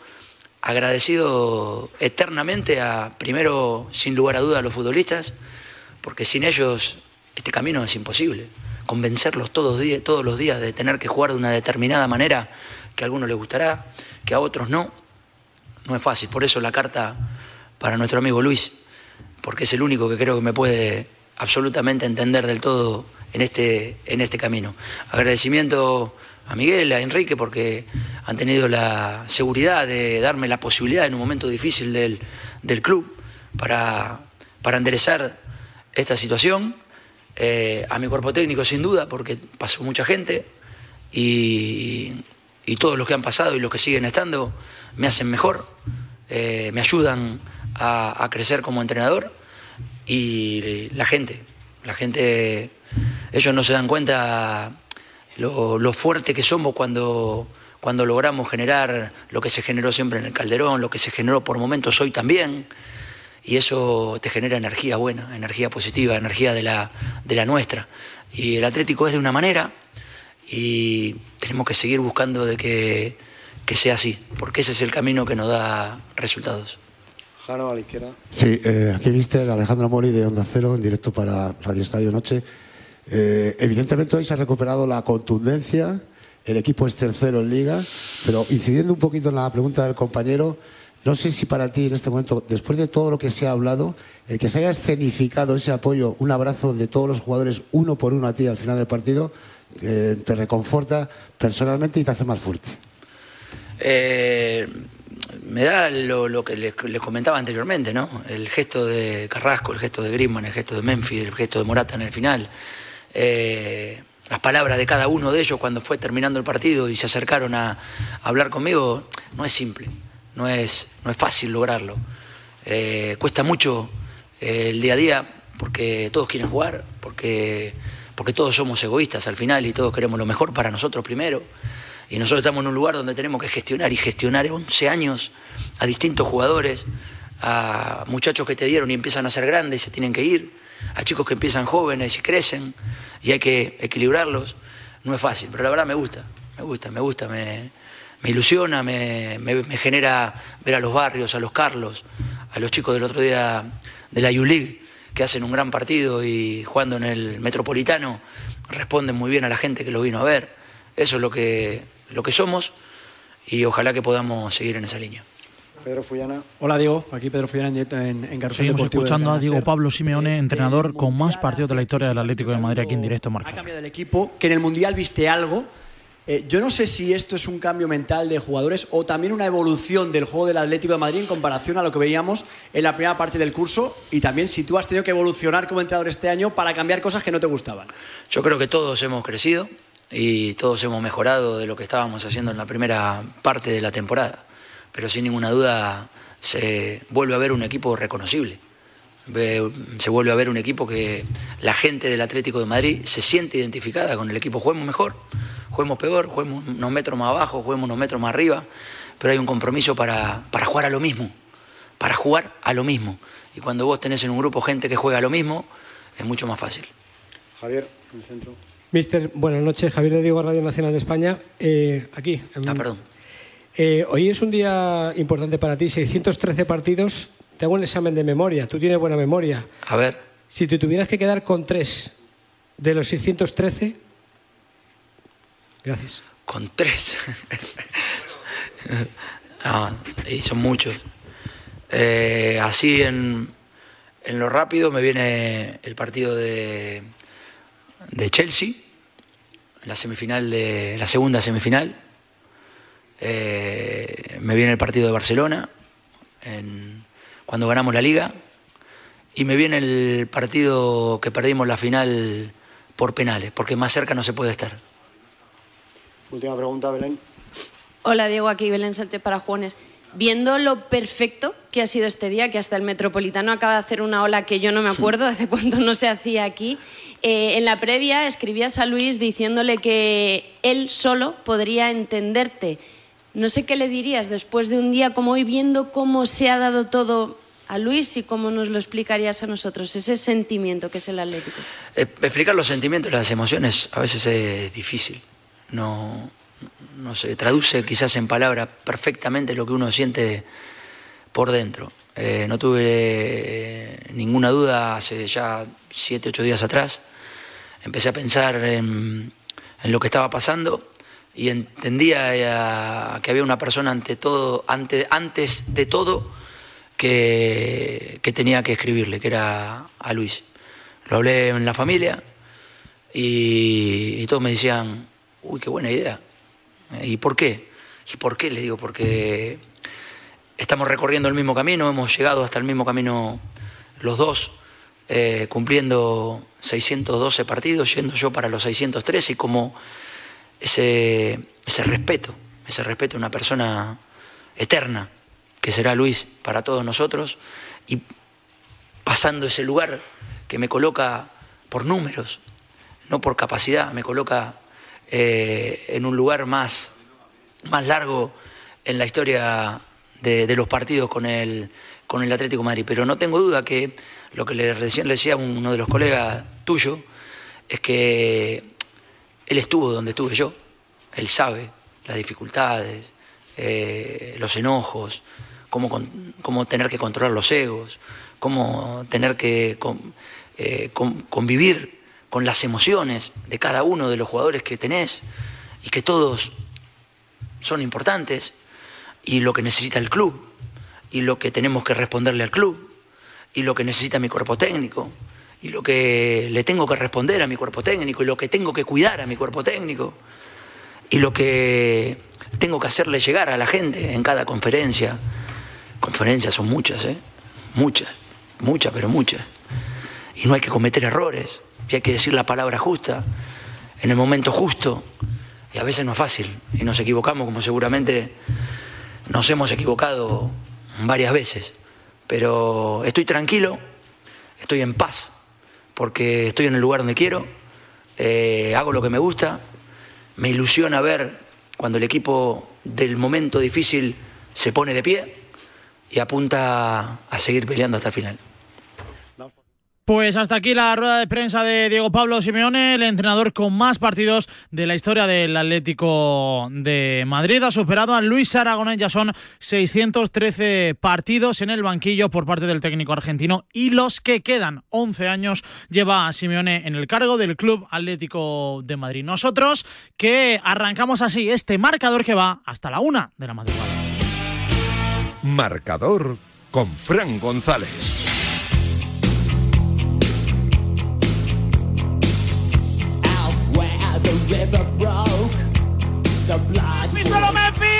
agradecido eternamente a, primero, sin lugar a duda, a los futbolistas, porque sin ellos este camino es imposible. Convencerlos todos, todos los días de tener que jugar de una determinada manera que a algunos les gustará, que a otros no, no es fácil. Por eso la carta para nuestro amigo Luis, porque es el único que creo que me puede absolutamente entender del todo en este, en este camino. Agradecimiento a Miguel, a Enrique, porque han tenido la seguridad de darme la posibilidad en un momento difícil del, club para, para enderezar esta situación. Eh, a mi cuerpo técnico, sin duda, porque pasó mucha gente y, todos los que han pasado y los que siguen estando me hacen mejor, eh, me ayudan a, crecer como entrenador y la gente, la gente, ellos no se dan cuenta lo, fuerte que somos cuando, cuando logramos generar lo que se generó siempre en el Calderón, lo que se generó por momentos hoy también, y eso te genera energía buena, energía positiva, energía de la, de la nuestra. Y el Atlético es de una manera y tenemos que seguir buscando de que, que sea así, porque ese es el camino que nos da resultados. Jano, a la izquierda. Sí, eh, aquí viste a Alejandro Mori de Onda Cero en directo para Radio Estadio Noche. Eh, evidentemente hoy se ha recuperado la contundencia, el equipo es tercero en liga, pero incidiendo un poquito en la pregunta del compañero, no sé si para ti en este momento, después de todo lo que se ha hablado, el que se haya escenificado ese apoyo, un abrazo de todos los jugadores uno por uno a ti al final del partido, eh, te reconforta personalmente y te hace más fuerte. Eh, me da lo, que les, comentaba anteriormente, ¿no? El gesto de Carrasco, el gesto de Griezmann, el gesto de Memphis, el gesto de Morata en el final. Eh, las palabras de cada uno de ellos cuando fue terminando el partido y se acercaron a, hablar conmigo, no es simple, no es, no es fácil lograrlo. Eh, cuesta mucho eh, el día a día porque todos quieren jugar, porque, porque todos somos egoístas al final y todos queremos lo mejor para nosotros primero. Y nosotros estamos en un lugar donde tenemos que gestionar y gestionar 11 años a distintos jugadores, a muchachos que te dieron y empiezan a ser grandes y se tienen que ir a chicos que empiezan jóvenes y crecen y hay que equilibrarlos. No es fácil, pero la verdad me gusta, me gusta, me gusta, me, ilusiona, me, genera ver a los barrios, a los Carlos, a los chicos del otro día de la U-League que hacen un gran partido y jugando en el Metropolitano responden muy bien a la gente que lo vino a ver. Eso es lo que, lo que somos y ojalá que podamos seguir en esa línea. Pedro Fuyana. Hola Diego, aquí Pedro Fuyana en directo en, en Seguimos escuchando a Diego Pablo Simeone, entrenador con más partidos de la historia del Atlético de Madrid aquí en directo Marca. Ha cambiado el equipo, que en el Mundial viste algo. Eh, yo no sé si esto es un cambio mental de jugadores o también una evolución del juego del Atlético de Madrid en comparación a lo que veíamos en la primera parte del curso y también si tú has tenido que evolucionar como entrenador este año para cambiar cosas que no te gustaban. Yo creo que todos hemos crecido y todos hemos mejorado de lo que estábamos haciendo en la primera parte de la temporada pero sin ninguna duda se vuelve a ver un equipo reconocible. Se vuelve a ver un equipo que la gente del Atlético de Madrid se siente identificada con el equipo. Juguemos mejor, juguemos peor, juguemos unos metros más abajo, juguemos unos metros más arriba, pero hay un compromiso para, para jugar a lo mismo, para jugar a lo mismo. Y cuando vos tenés en un grupo gente que juega a lo mismo, es mucho más fácil. Javier, en el centro. Mister, buenas noches. Javier de Diego, Radio Nacional de España. Eh, aquí. Ah, perdón. Eh, hoy es un día importante para ti, 613 partidos. Te hago un examen de memoria. Tú tienes buena memoria. A ver. Si te tuvieras que quedar con tres de los 613. Gracias. Con tres. y son muchos. Eh, así en, en, lo rápido me viene el partido de, de Chelsea, la semifinal de la segunda semifinal, eh, me viene el partido de Barcelona, cuando ganamos la liga, y me viene el partido que perdimos la final por penales, porque más cerca no se puede estar. Última pregunta, Belén. Hola Diego, aquí Belén Sánchez para Juanes. Viendo lo perfecto que ha sido este día, que hasta el Metropolitano acaba de hacer una ola que yo no me acuerdo, hace cuánto no se hacía aquí, eh, en la previa escribías a Luis diciéndole que él solo podría entenderte no sé qué le dirías después de un día como hoy, viendo cómo se ha dado todo a Luis y cómo nos lo explicarías a nosotros, ese sentimiento que es el Atlético. Eh, explicar los sentimientos, las emociones, a veces es difícil. No, no sé, traduce quizás en palabras perfectamente lo que uno siente por dentro. Eh, no tuve eh, ninguna duda hace ya siete, ocho días atrás. Empecé a pensar en, lo que estaba pasando y entendía eh, que había una persona ante todo, ante, antes de todo que, tenía que escribirle, que era a Luis. Lo hablé en la familia y, todos me decían, uy, qué buena idea. ¿Y por qué? ¿Y por qué? Le digo, porque estamos recorriendo el mismo camino, hemos llegado hasta el mismo camino los dos, eh, cumpliendo 612 partidos, yendo yo para los 613 y como ese, ese respeto, ese respeto a una persona eterna, que será Luis para todos nosotros, y pasando ese lugar que me coloca por números, no por capacidad, me coloca eh, en un lugar más, más largo en la historia de, los partidos con el, con el Atlético Madrid. Pero no tengo duda que lo que le, recién le decía uno de los colegas tuyo es que él estuvo donde estuve yo, él sabe las dificultades, eh, los enojos, cómo, cómo, tener que controlar los egos, cómo tener que eh, convivir con las emociones de cada uno de los jugadores que tenés y que todos son importantes y lo que necesita el club, y lo que tenemos que responderle al club, y lo que necesita mi cuerpo técnico, y lo que le tengo que responder a mi cuerpo técnico, y lo que tengo que cuidar a mi cuerpo técnico, y lo que tengo que hacerle llegar a la gente en cada conferencia. Conferencias son muchas, ¿eh? Muchas, muchas, pero muchas. Y no hay que cometer errores, y hay que decir la palabra justa, en el momento justo, y a veces no es fácil, y nos equivocamos como seguramente nos hemos equivocado varias veces, pero estoy tranquilo, estoy en paz, porque estoy en el lugar donde quiero, eh, hago lo que me gusta, me ilusiona ver cuando el equipo del momento difícil se pone de pie y apunta a seguir peleando hasta el final. Pues hasta aquí la rueda de prensa de Diego Pablo Simeone, el entrenador con más partidos de la historia del Atlético de Madrid. Ha superado a Luis Aragonés, ya son 613 partidos en el banquillo por parte del técnico argentino y los que quedan 11 años lleva a Simeone en el cargo del Club Atlético de Madrid. Nosotros que arrancamos así este marcador que va hasta la una de la madrugada. Marcador con Fran González. River broke. The blood.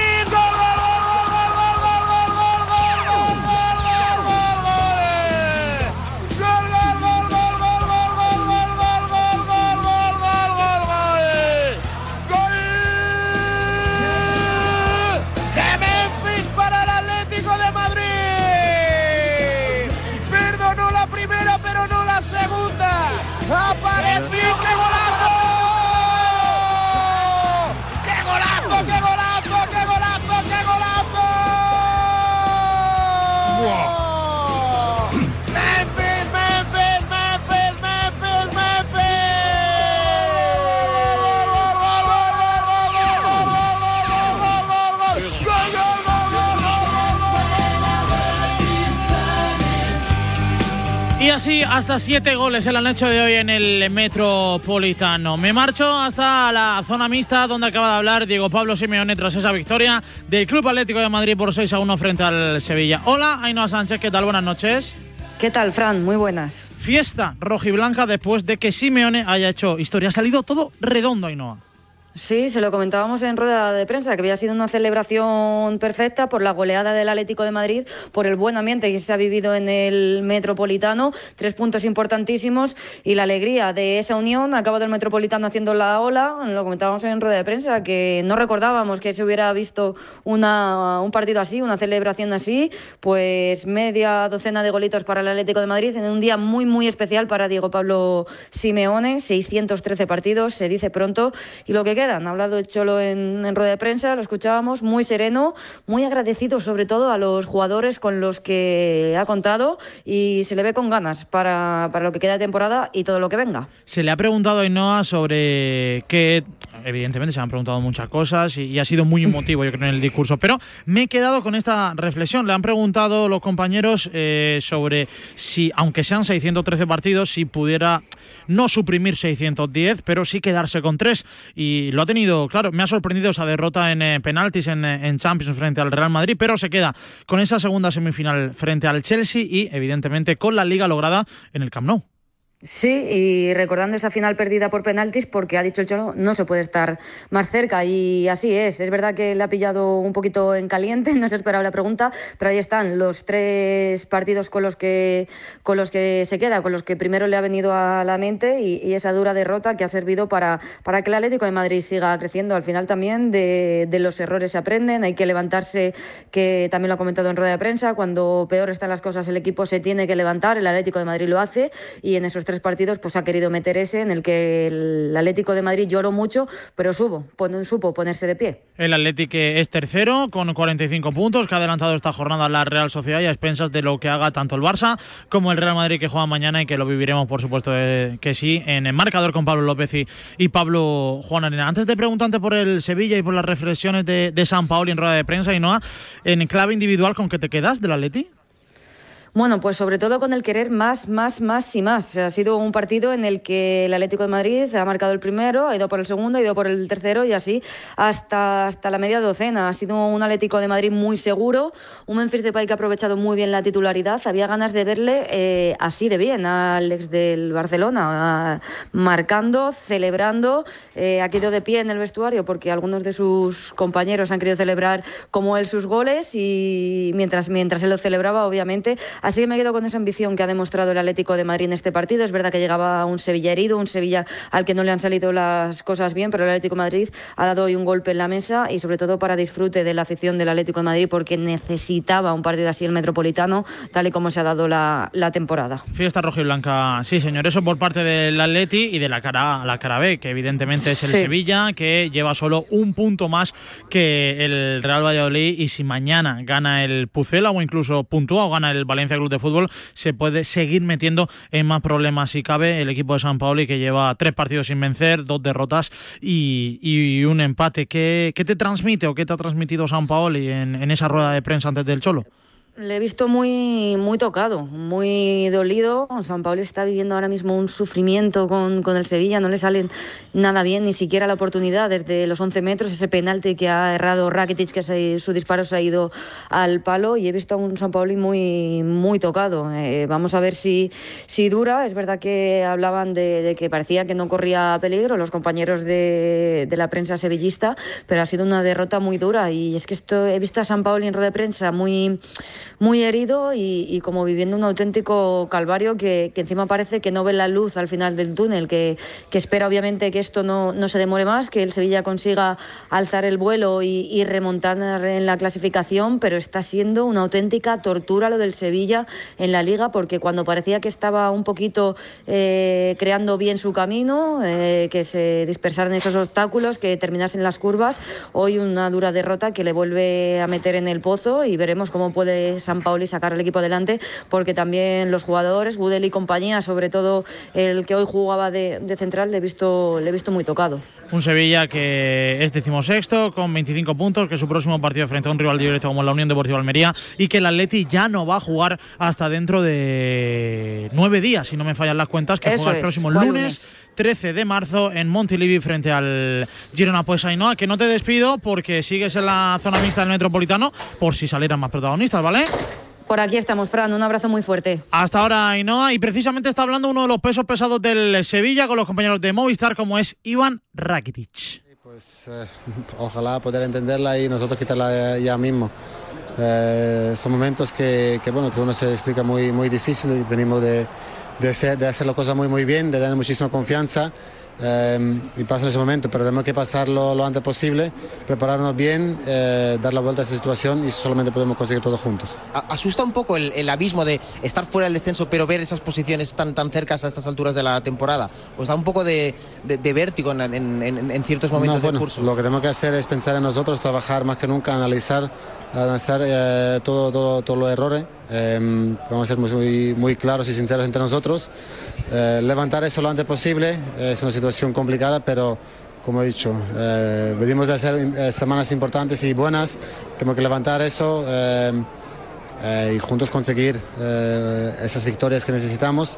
Hasta siete goles el han hecho de hoy en el Metropolitano. Me marcho hasta la zona mixta donde acaba de hablar Diego Pablo Simeone tras esa victoria del Club Atlético de Madrid por 6 a 1 frente al Sevilla. Hola, Ainhoa Sánchez, ¿qué tal? Buenas noches. ¿Qué tal, Fran? Muy buenas. Fiesta rojiblanca después de que Simeone haya hecho historia. Ha salido todo redondo, Ainhoa. Sí, se lo comentábamos en rueda de prensa, que había sido una celebración perfecta por la goleada del Atlético de Madrid, por el buen ambiente que se ha vivido en el Metropolitano, tres puntos importantísimos y la alegría de esa unión. Acabado el Metropolitano haciendo la ola, lo comentábamos en rueda de prensa, que no recordábamos que se hubiera visto una, un partido así, una celebración así, pues media docena de golitos para el Atlético de Madrid en un día muy, muy especial para Diego Pablo Simeone, 613 partidos, se dice pronto, y lo que han hablado Cholo en, rueda de prensa, lo escuchábamos, muy sereno, muy agradecido sobre todo a los jugadores con los que ha contado y se le ve con ganas para, para lo que queda de temporada y todo lo que venga. Se le ha preguntado a Ainhoa sobre qué evidentemente se han preguntado muchas cosas y, ha sido muy emotivo, yo creo, en el discurso. Pero me he quedado con esta reflexión. Le han preguntado los compañeros eh, sobre si, aunque sean 613 partidos, si pudiera no suprimir 610, pero sí quedarse con tres. Y lo ha tenido, claro, me ha sorprendido esa derrota en eh, penaltis en, en Champions frente al Real Madrid, pero se queda con esa segunda semifinal frente al Chelsea y, evidentemente, con la liga lograda en el Camp Nou. Sí, y recordando esa final perdida por penaltis, porque ha dicho el Cholo, no se puede estar más cerca, y así es. Es verdad que le ha pillado un poquito en caliente, no se esperaba la pregunta, pero ahí están los tres partidos con los que, con los que se queda, con los que primero le ha venido a la mente, y, esa dura derrota que ha servido para, para que el Atlético de Madrid siga creciendo. Al final también de, los errores se aprenden, hay que levantarse, que también lo ha comentado en rueda de prensa, cuando peor están las cosas el equipo se tiene que levantar, el Atlético de Madrid lo hace, y en esos tres partidos pues ha querido meter ese en el que el Atlético de Madrid lloró mucho, pero subo, supo ponerse de pie. El Atlético es tercero con 45 puntos, que ha adelantado esta jornada la Real Sociedad y a expensas de lo que haga tanto el Barça como el Real Madrid que juega mañana y que lo viviremos, por supuesto, que sí, en el marcador con Pablo López y, Pablo Juan Arena. Antes de preguntarte por el Sevilla y por las reflexiones de, de San Paolo en rueda de prensa, y Noa, en clave individual, ¿con qué te quedas del Atlético? Bueno, pues sobre todo con el querer más, más, más y más. Ha sido un partido en el que el Atlético de Madrid ha marcado el primero, ha ido por el segundo, ha ido por el tercero y así hasta, hasta la media docena. Ha sido un Atlético de Madrid muy seguro, un Memphis Depay que ha aprovechado muy bien la titularidad. Había ganas de verle eh, así de bien al ex del Barcelona, marcando, celebrando. Eh, ha quedado de pie en el vestuario porque algunos de sus compañeros han querido celebrar como él sus goles y mientras, mientras él lo celebraba, obviamente Así que me quedo con esa ambición que ha demostrado el Atlético de Madrid en este partido. Es verdad que llegaba un Sevilla herido, un Sevilla al que no le han salido las cosas bien, pero el Atlético de Madrid ha dado hoy un golpe en la mesa y sobre todo para disfrute de la afición del Atlético de Madrid porque necesitaba un partido así el Metropolitano, tal y como se ha dado la, temporada. Fiesta roja y blanca, sí señor, eso por parte del Atleti y de la cara, la cara B, que evidentemente es el Sevilla, que lleva solo un punto más que el Real Valladolid y si mañana gana el Pucela o incluso puntúa o gana el Valencia Club de Fútbol se puede seguir metiendo en más problemas si cabe el equipo de San Paolo y que lleva tres partidos sin vencer, dos derrotas y, un empate. ¿Qué, te transmite o qué te ha transmitido San Paolo en, en esa rueda de prensa antes del Cholo? Le he visto muy, muy tocado, muy dolido. San Pablo está viviendo ahora mismo un sufrimiento con, con, el Sevilla, no le sale nada bien, ni siquiera la oportunidad desde los 11 metros, ese penalti que ha errado Rakitic, que su disparo se ha ido al palo, y he visto a un San Pablo muy, muy tocado. Eh, vamos a ver si, si dura. Es verdad que hablaban de, que parecía que no corría peligro los compañeros de, de, la prensa sevillista, pero ha sido una derrota muy dura. Y es que esto, he visto a San Pablo en rueda de prensa muy muy herido y, como viviendo un auténtico calvario que, encima parece que no ve la luz al final del túnel, que, espera obviamente que esto no, no, se demore más, que el Sevilla consiga alzar el vuelo y, remontar en la clasificación, pero está siendo una auténtica tortura lo del Sevilla en la liga porque cuando parecía que estaba un poquito eh, creando bien su camino, eh, que se dispersaran esos obstáculos, que terminasen las curvas, hoy una dura derrota que le vuelve a meter en el pozo y veremos cómo puede San Pauli sacar el equipo adelante, porque también los jugadores, Gudel y compañía, sobre todo el que hoy jugaba de, central, le he, visto, le he visto muy tocado. Un Sevilla que es decimosexto con 25 puntos, que su próximo partido frente a un rival directo como la Unión Deportiva Almería y que el Atleti ya no va a jugar hasta dentro de nueve días, si no me fallan las cuentas, que juega el próximo lunes. 13 de marzo en Montilivi frente al Girona. Pues Ainhoa, que no te despido porque sigues en la zona mixta del Metropolitano por si salieran más protagonistas, ¿vale? Por aquí estamos, Fran. Un abrazo muy fuerte. Hasta ahora, Ainhoa. Y precisamente está hablando uno de los pesos pesados del Sevilla con los compañeros de Movistar, como es Iván Rakitic. Pues eh, ojalá poder entenderla y nosotros quitarla ya mismo. Eh, son momentos que, bueno, que uno se explica muy, muy difícil y venimos de, de hacer, de hacer las cosas muy, muy bien, de tener muchísima confianza. Eh, y pasa en ese momento, pero tenemos que pasarlo lo antes posible, prepararnos bien, eh, dar la vuelta a esa situación y solamente podemos conseguir todo juntos. ¿Asusta un poco el, abismo de estar fuera del descenso pero ver esas posiciones tan, tan cercas a estas alturas de la temporada? ¿Os da un poco de, de, vértigo en, en, ciertos momentos del curso? Lo que tenemos que hacer es pensar en nosotros, trabajar más que nunca, analizar, analizar eh, todo, todo, todos los errores. vamos a ser muy, muy claros y sinceros entre nosotros. levantar eso lo antes posible es una situación complicada, pero como he dicho, eh, venimos de hacer eh, semanas importantes y buenas, tenemos que levantar eso eh, y juntos conseguir esas victorias que necesitamos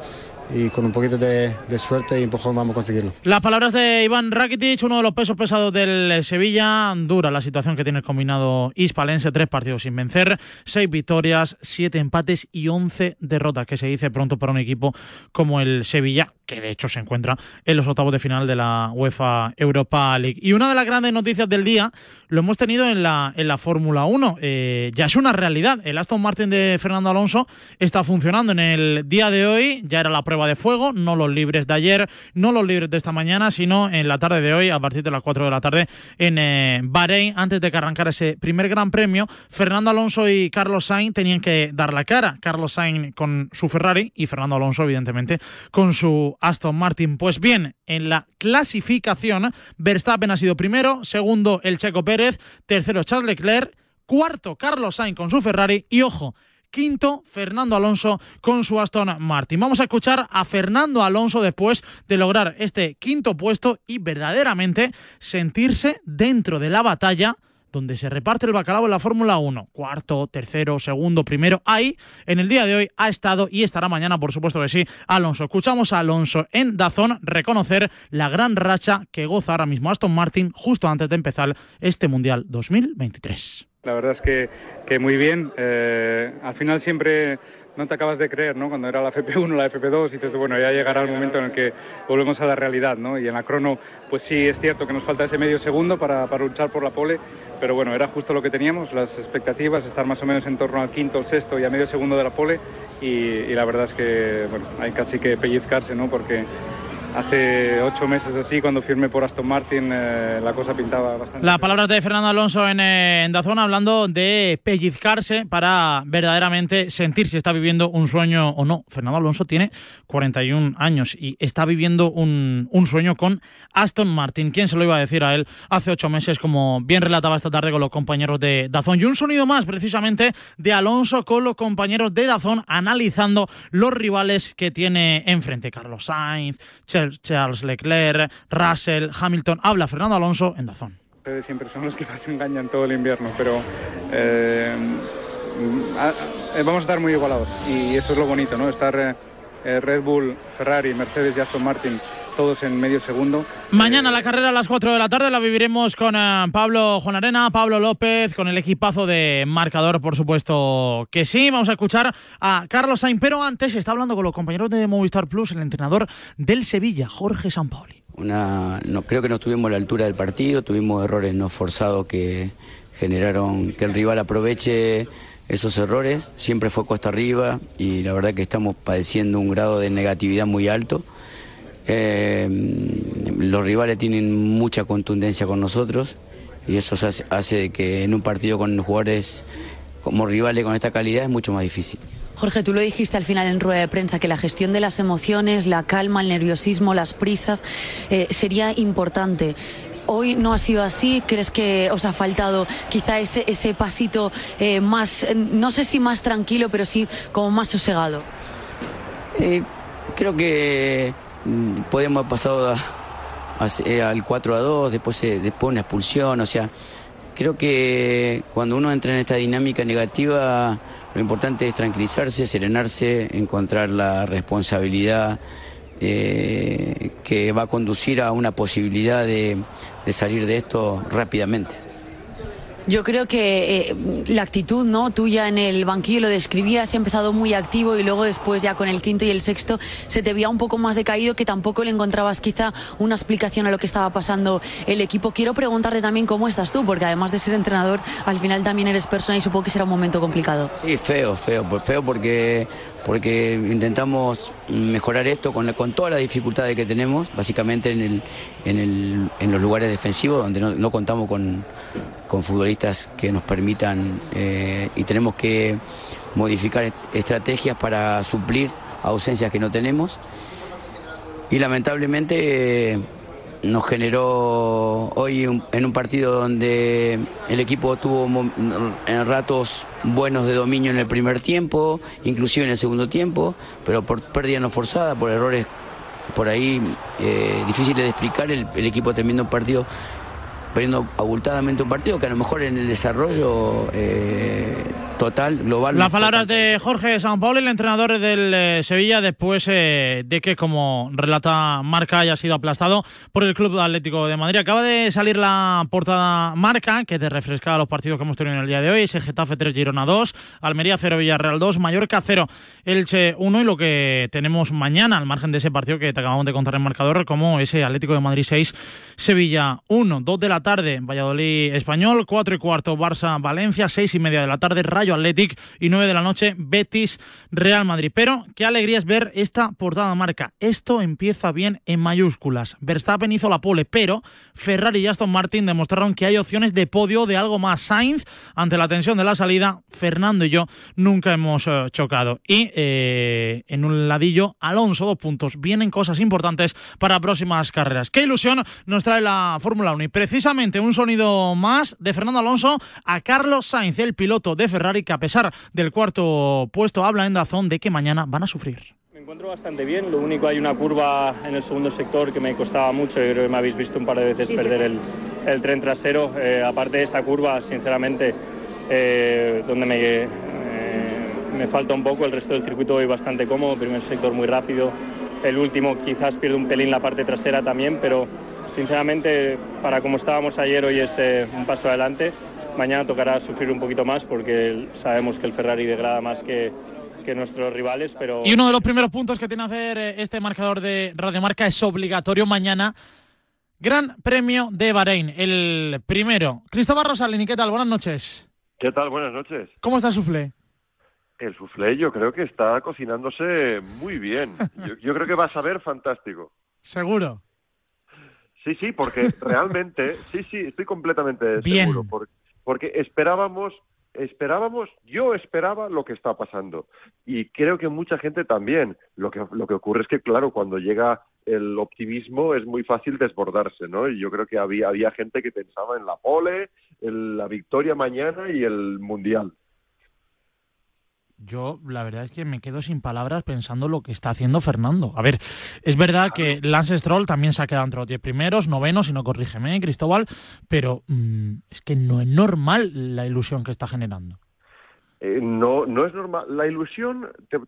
y con un poquito de, suerte y empujón vamos a conseguirlo. Las palabras de Iván Rakitic, uno de los pesos pesados del Sevilla. Dura la situación que tiene el combinado hispalense, tres partidos sin vencer, seis victorias, siete empates y once derrotas, que se dice pronto para un equipo como el Sevilla, que de hecho se encuentra en los octavos de final de la UEFA Europa League. Y una de las grandes noticias del día lo hemos tenido en la, en la Fórmula 1. Eh, ya es una realidad. El Aston Martin de Fernando Alonso está funcionando en el día de hoy. Ya era la de fuego, no los libres de ayer, no los libres de esta mañana, sino en la tarde de hoy, a partir de las 4 de la tarde, en eh, Bahrein, antes de que arrancara ese primer gran premio. Fernando Alonso y Carlos Sainz tenían que dar la cara. Carlos Sainz con su Ferrari y Fernando Alonso, evidentemente, con su Aston Martin. Pues bien, en la clasificación, Verstappen ha sido primero, segundo el Checo Pérez, tercero Charles Leclerc, cuarto Carlos Sainz con su Ferrari y ojo, quinto Fernando Alonso con su Aston Martin. Vamos a escuchar a Fernando Alonso después de lograr este quinto puesto y verdaderamente sentirse dentro de la batalla donde se reparte el bacalao en la Fórmula 1. Cuarto, tercero, segundo, primero. Ahí, en el día de hoy, ha estado y estará mañana, por supuesto que sí, Alonso. Escuchamos a Alonso en Dazón reconocer la gran racha que goza ahora mismo Aston Martin justo antes de empezar este Mundial 2023. La verdad es que, que muy bien. Eh, al final siempre no te acabas de creer, ¿no? Cuando era la FP1, la FP2, y dices, bueno, ya llegará el momento en el que volvemos a la realidad, ¿no? Y en la crono, pues sí, es cierto que nos falta ese medio segundo para, para luchar por la pole, pero bueno, era justo lo que teníamos, las expectativas, estar más o menos en torno al quinto, el sexto y a medio segundo de la pole, y, y la verdad es que, bueno, hay casi que pellizcarse, ¿no? Porque hace ocho meses así, cuando firmé por Aston Martin, eh, la cosa pintaba bastante. Las palabras de Fernando Alonso en, eh, en Dazón hablando de pellizcarse para verdaderamente sentir si está viviendo un sueño o no. Fernando Alonso tiene 41 años y está viviendo un, un sueño con Aston Martin. ¿Quién se lo iba a decir a él hace ocho meses, como bien relataba esta tarde con los compañeros de Dazón? Y un sonido más, precisamente, de Alonso con los compañeros de Dazón analizando los rivales que tiene enfrente. Carlos Sainz, Charles Leclerc, Russell, Hamilton. Habla Fernando Alonso en Dazón. Ustedes siempre son los que más engañan todo el invierno, pero eh, a- vamos a estar muy igualados y eso es lo bonito, ¿no? Estar eh, eh, Red Bull, Ferrari, Mercedes y Aston Martin todos en medio segundo. Mañana la carrera a las 4 de la tarde la viviremos con eh, Pablo Juan Arena, Pablo López, con el equipazo de marcador, por supuesto que sí. Vamos a escuchar a Carlos Sainz, pero antes está hablando con los compañeros de Movistar Plus, el entrenador del Sevilla, Jorge Sampaoli. Una, no, creo que no estuvimos a la altura del partido, tuvimos errores no forzados que generaron que el rival aproveche esos errores. Siempre fue cuesta arriba y la verdad que estamos padeciendo un grado de negatividad muy alto. Eh, los rivales tienen mucha contundencia con nosotros y eso hace, que en un partido con jugadores como rivales con esta calidad es mucho más difícil. Jorge, tú lo dijiste al final en rueda de prensa, que la gestión de las emociones, la calma, el nerviosismo, las prisas, eh, sería importante. Hoy no ha sido así, ¿crees que os ha faltado quizá ese, ese pasito eh, más, no sé si más tranquilo, pero sí como más sosegado? Eh, creo que podemos haber pasado eh, al 4 a 2, después, eh, después una expulsión, o sea, creo que cuando uno entra en esta dinámica negativa, lo importante es tranquilizarse, serenarse, encontrar la responsabilidad eh, que va a conducir a una posibilidad de salir de esto rápidamente. Yo creo que eh, la actitud no tuya en el banquillo lo describías, empezado muy activo y luego después ya con el quinto y el sexto se te veía un poco más decaído que tampoco le encontrabas quizá una explicación a lo que estaba pasando el equipo. Quiero preguntarte también cómo estás tú, porque además de ser entrenador, al final también eres persona y supongo que será un momento complicado. Sí, feo, feo, pues feo porque, porque intentamos mejorar esto con, con todas las dificultades que tenemos, básicamente en, el, en, el, en los lugares defensivos donde no, contamos con, con futbolistas que nos permitan eh, y tenemos que modificar est- estrategias para suplir ausencias que no tenemos. Y lamentablemente nos generó hoy un- en un partido donde el equipo tuvo en ratos buenos de dominio en el primer tiempo, inclusive en el segundo tiempo, pero por pérdida no forzada, por errores por ahí eh, difíciles de explicar, el, el equipo terminó un partido perdiendo abultadamente un partido que a lo mejor en el desarrollo eh, total, global. Las palabras de Jorge Sampaoli, el entrenador del eh, Sevilla, después eh, de que, como relata Marca, haya sido aplastado por el Club Atlético de Madrid. Acaba de salir la portada Marca, que te refresca los partidos que hemos tenido en el día de hoy. Ese Getafe 3, Girona 2, Almería 0, Villarreal 2, Mallorca 0, Elche 1 y lo que tenemos mañana, al margen de ese partido que te acabamos de contar en marcador, como ese Atlético de Madrid 6, Sevilla 1, 2 de la tarde, Valladolid Español, 4 y cuarto, Barça Valencia, 6 y media de la tarde, Rayo Athletic y 9 de la noche, Betis Real Madrid. Pero qué alegría es ver esta portada marca. Esto empieza bien en mayúsculas. Verstappen hizo la pole, pero Ferrari y Aston Martin demostraron que hay opciones de podio de algo más. Sainz, ante la tensión de la salida, Fernando y yo nunca hemos eh, chocado. Y eh, en un ladillo, Alonso, dos puntos. Vienen cosas importantes para próximas carreras. Qué ilusión nos trae la Fórmula 1. Y precisamente un sonido más de Fernando Alonso a Carlos Sainz, el piloto de Ferrari, que a pesar del cuarto puesto habla en Dazón de que mañana van a sufrir. Me encuentro bastante bien, lo único hay una curva en el segundo sector que me costaba mucho, yo creo que me habéis visto un par de veces perder el, el tren trasero. Eh, aparte de esa curva, sinceramente, eh, donde me, eh, me falta un poco, el resto del circuito voy bastante cómodo, primer sector muy rápido, el último quizás pierde un pelín la parte trasera también, pero sinceramente para como estábamos ayer hoy es eh, un paso adelante. Mañana tocará sufrir un poquito más porque sabemos que el Ferrari degrada más que, que nuestros rivales, pero... Y uno de los primeros puntos que tiene que hacer eh, este marcador de Radiomarca es obligatorio mañana. Gran Premio de Bahrein, el primero. Cristóbal Rosalini, ¿qué tal? Buenas noches. ¿Qué tal? Buenas noches. ¿Cómo está el suflé? El suflé yo creo que está cocinándose muy bien. Yo, yo creo que va a saber fantástico. Seguro. Sí, sí, porque realmente, sí, sí, estoy completamente Bien. seguro. Porque, porque esperábamos, esperábamos, yo esperaba lo que está pasando. Y creo que mucha gente también. Lo que, lo que ocurre es que, claro, cuando llega el optimismo es muy fácil desbordarse, ¿no? Y yo creo que había, había gente que pensaba en la pole, en la victoria mañana y el mundial. Yo, la verdad es que me quedo sin palabras pensando lo que está haciendo Fernando. A ver, es verdad que Lance Stroll también se ha quedado entre los 10 primeros, novenos, si no corrígeme, Cristóbal, pero mm, es que no es normal la ilusión que está generando. Eh, no, no es normal. La ilusión, te-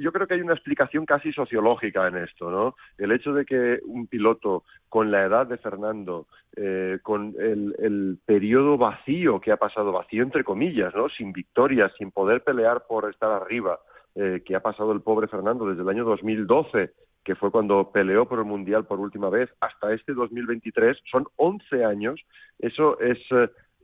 yo creo que hay una explicación casi sociológica en esto, ¿no? El hecho de que un piloto con la edad de Fernando, eh, con el, el periodo vacío que ha pasado, vacío entre comillas, ¿no? Sin victorias, sin poder pelear por estar arriba, eh, que ha pasado el pobre Fernando desde el año 2012, que fue cuando peleó por el Mundial por última vez, hasta este 2023, son 11 años. Eso es...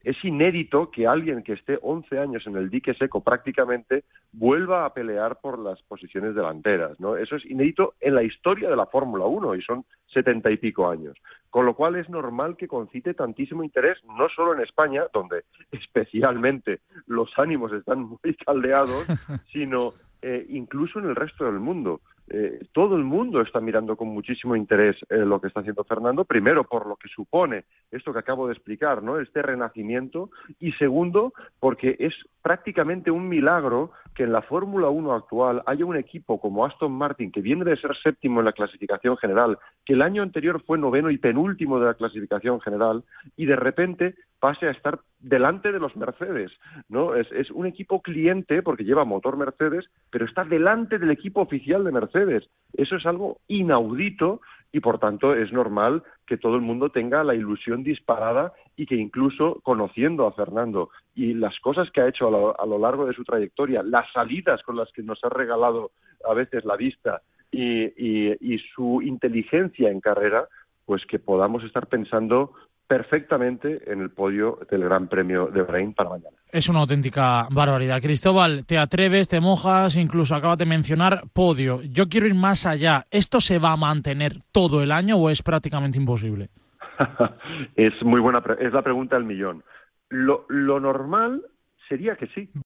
es inédito que alguien que esté 11 años en el dique seco prácticamente vuelva a pelear por las posiciones delanteras, ¿no? Eso es inédito en la historia de la Fórmula 1 y son setenta y pico años. Con lo cual es normal que concite tantísimo interés, no solo en España, donde especialmente los ánimos están muy caldeados, sino eh, incluso en el resto del mundo. Eh, todo el mundo está mirando con muchísimo interés eh, lo que está haciendo Fernando, primero por lo que supone esto que acabo de explicar, ¿no? Este renacimiento y segundo porque es prácticamente un milagro que en la Fórmula 1 actual haya un equipo como Aston Martin que viene de ser séptimo en la clasificación general, que el año anterior fue noveno y penúltimo de la clasificación general y de repente pase a estar delante de los Mercedes, ¿no? Es, es un equipo cliente porque lleva motor Mercedes, pero está delante del equipo oficial de Mercedes. Eso es algo inaudito y por tanto es normal que todo el mundo tenga la ilusión disparada y que incluso conociendo a Fernando y las cosas que ha hecho a lo, a lo largo de su trayectoria, las salidas con las que nos ha regalado a veces la vista y, su inteligencia en carrera, pues que podamos estar pensando perfectamente en el podio del Gran Premio de Bahrein para mañana. Es una auténtica barbaridad. Cristóbal, te atreves, te mojas, incluso acabas de mencionar podio. Yo quiero ir más allá. ¿Esto se va a mantener todo el año o es prácticamente imposible? es muy buena, es la pregunta del millón. Lo, lo normal sería que sí.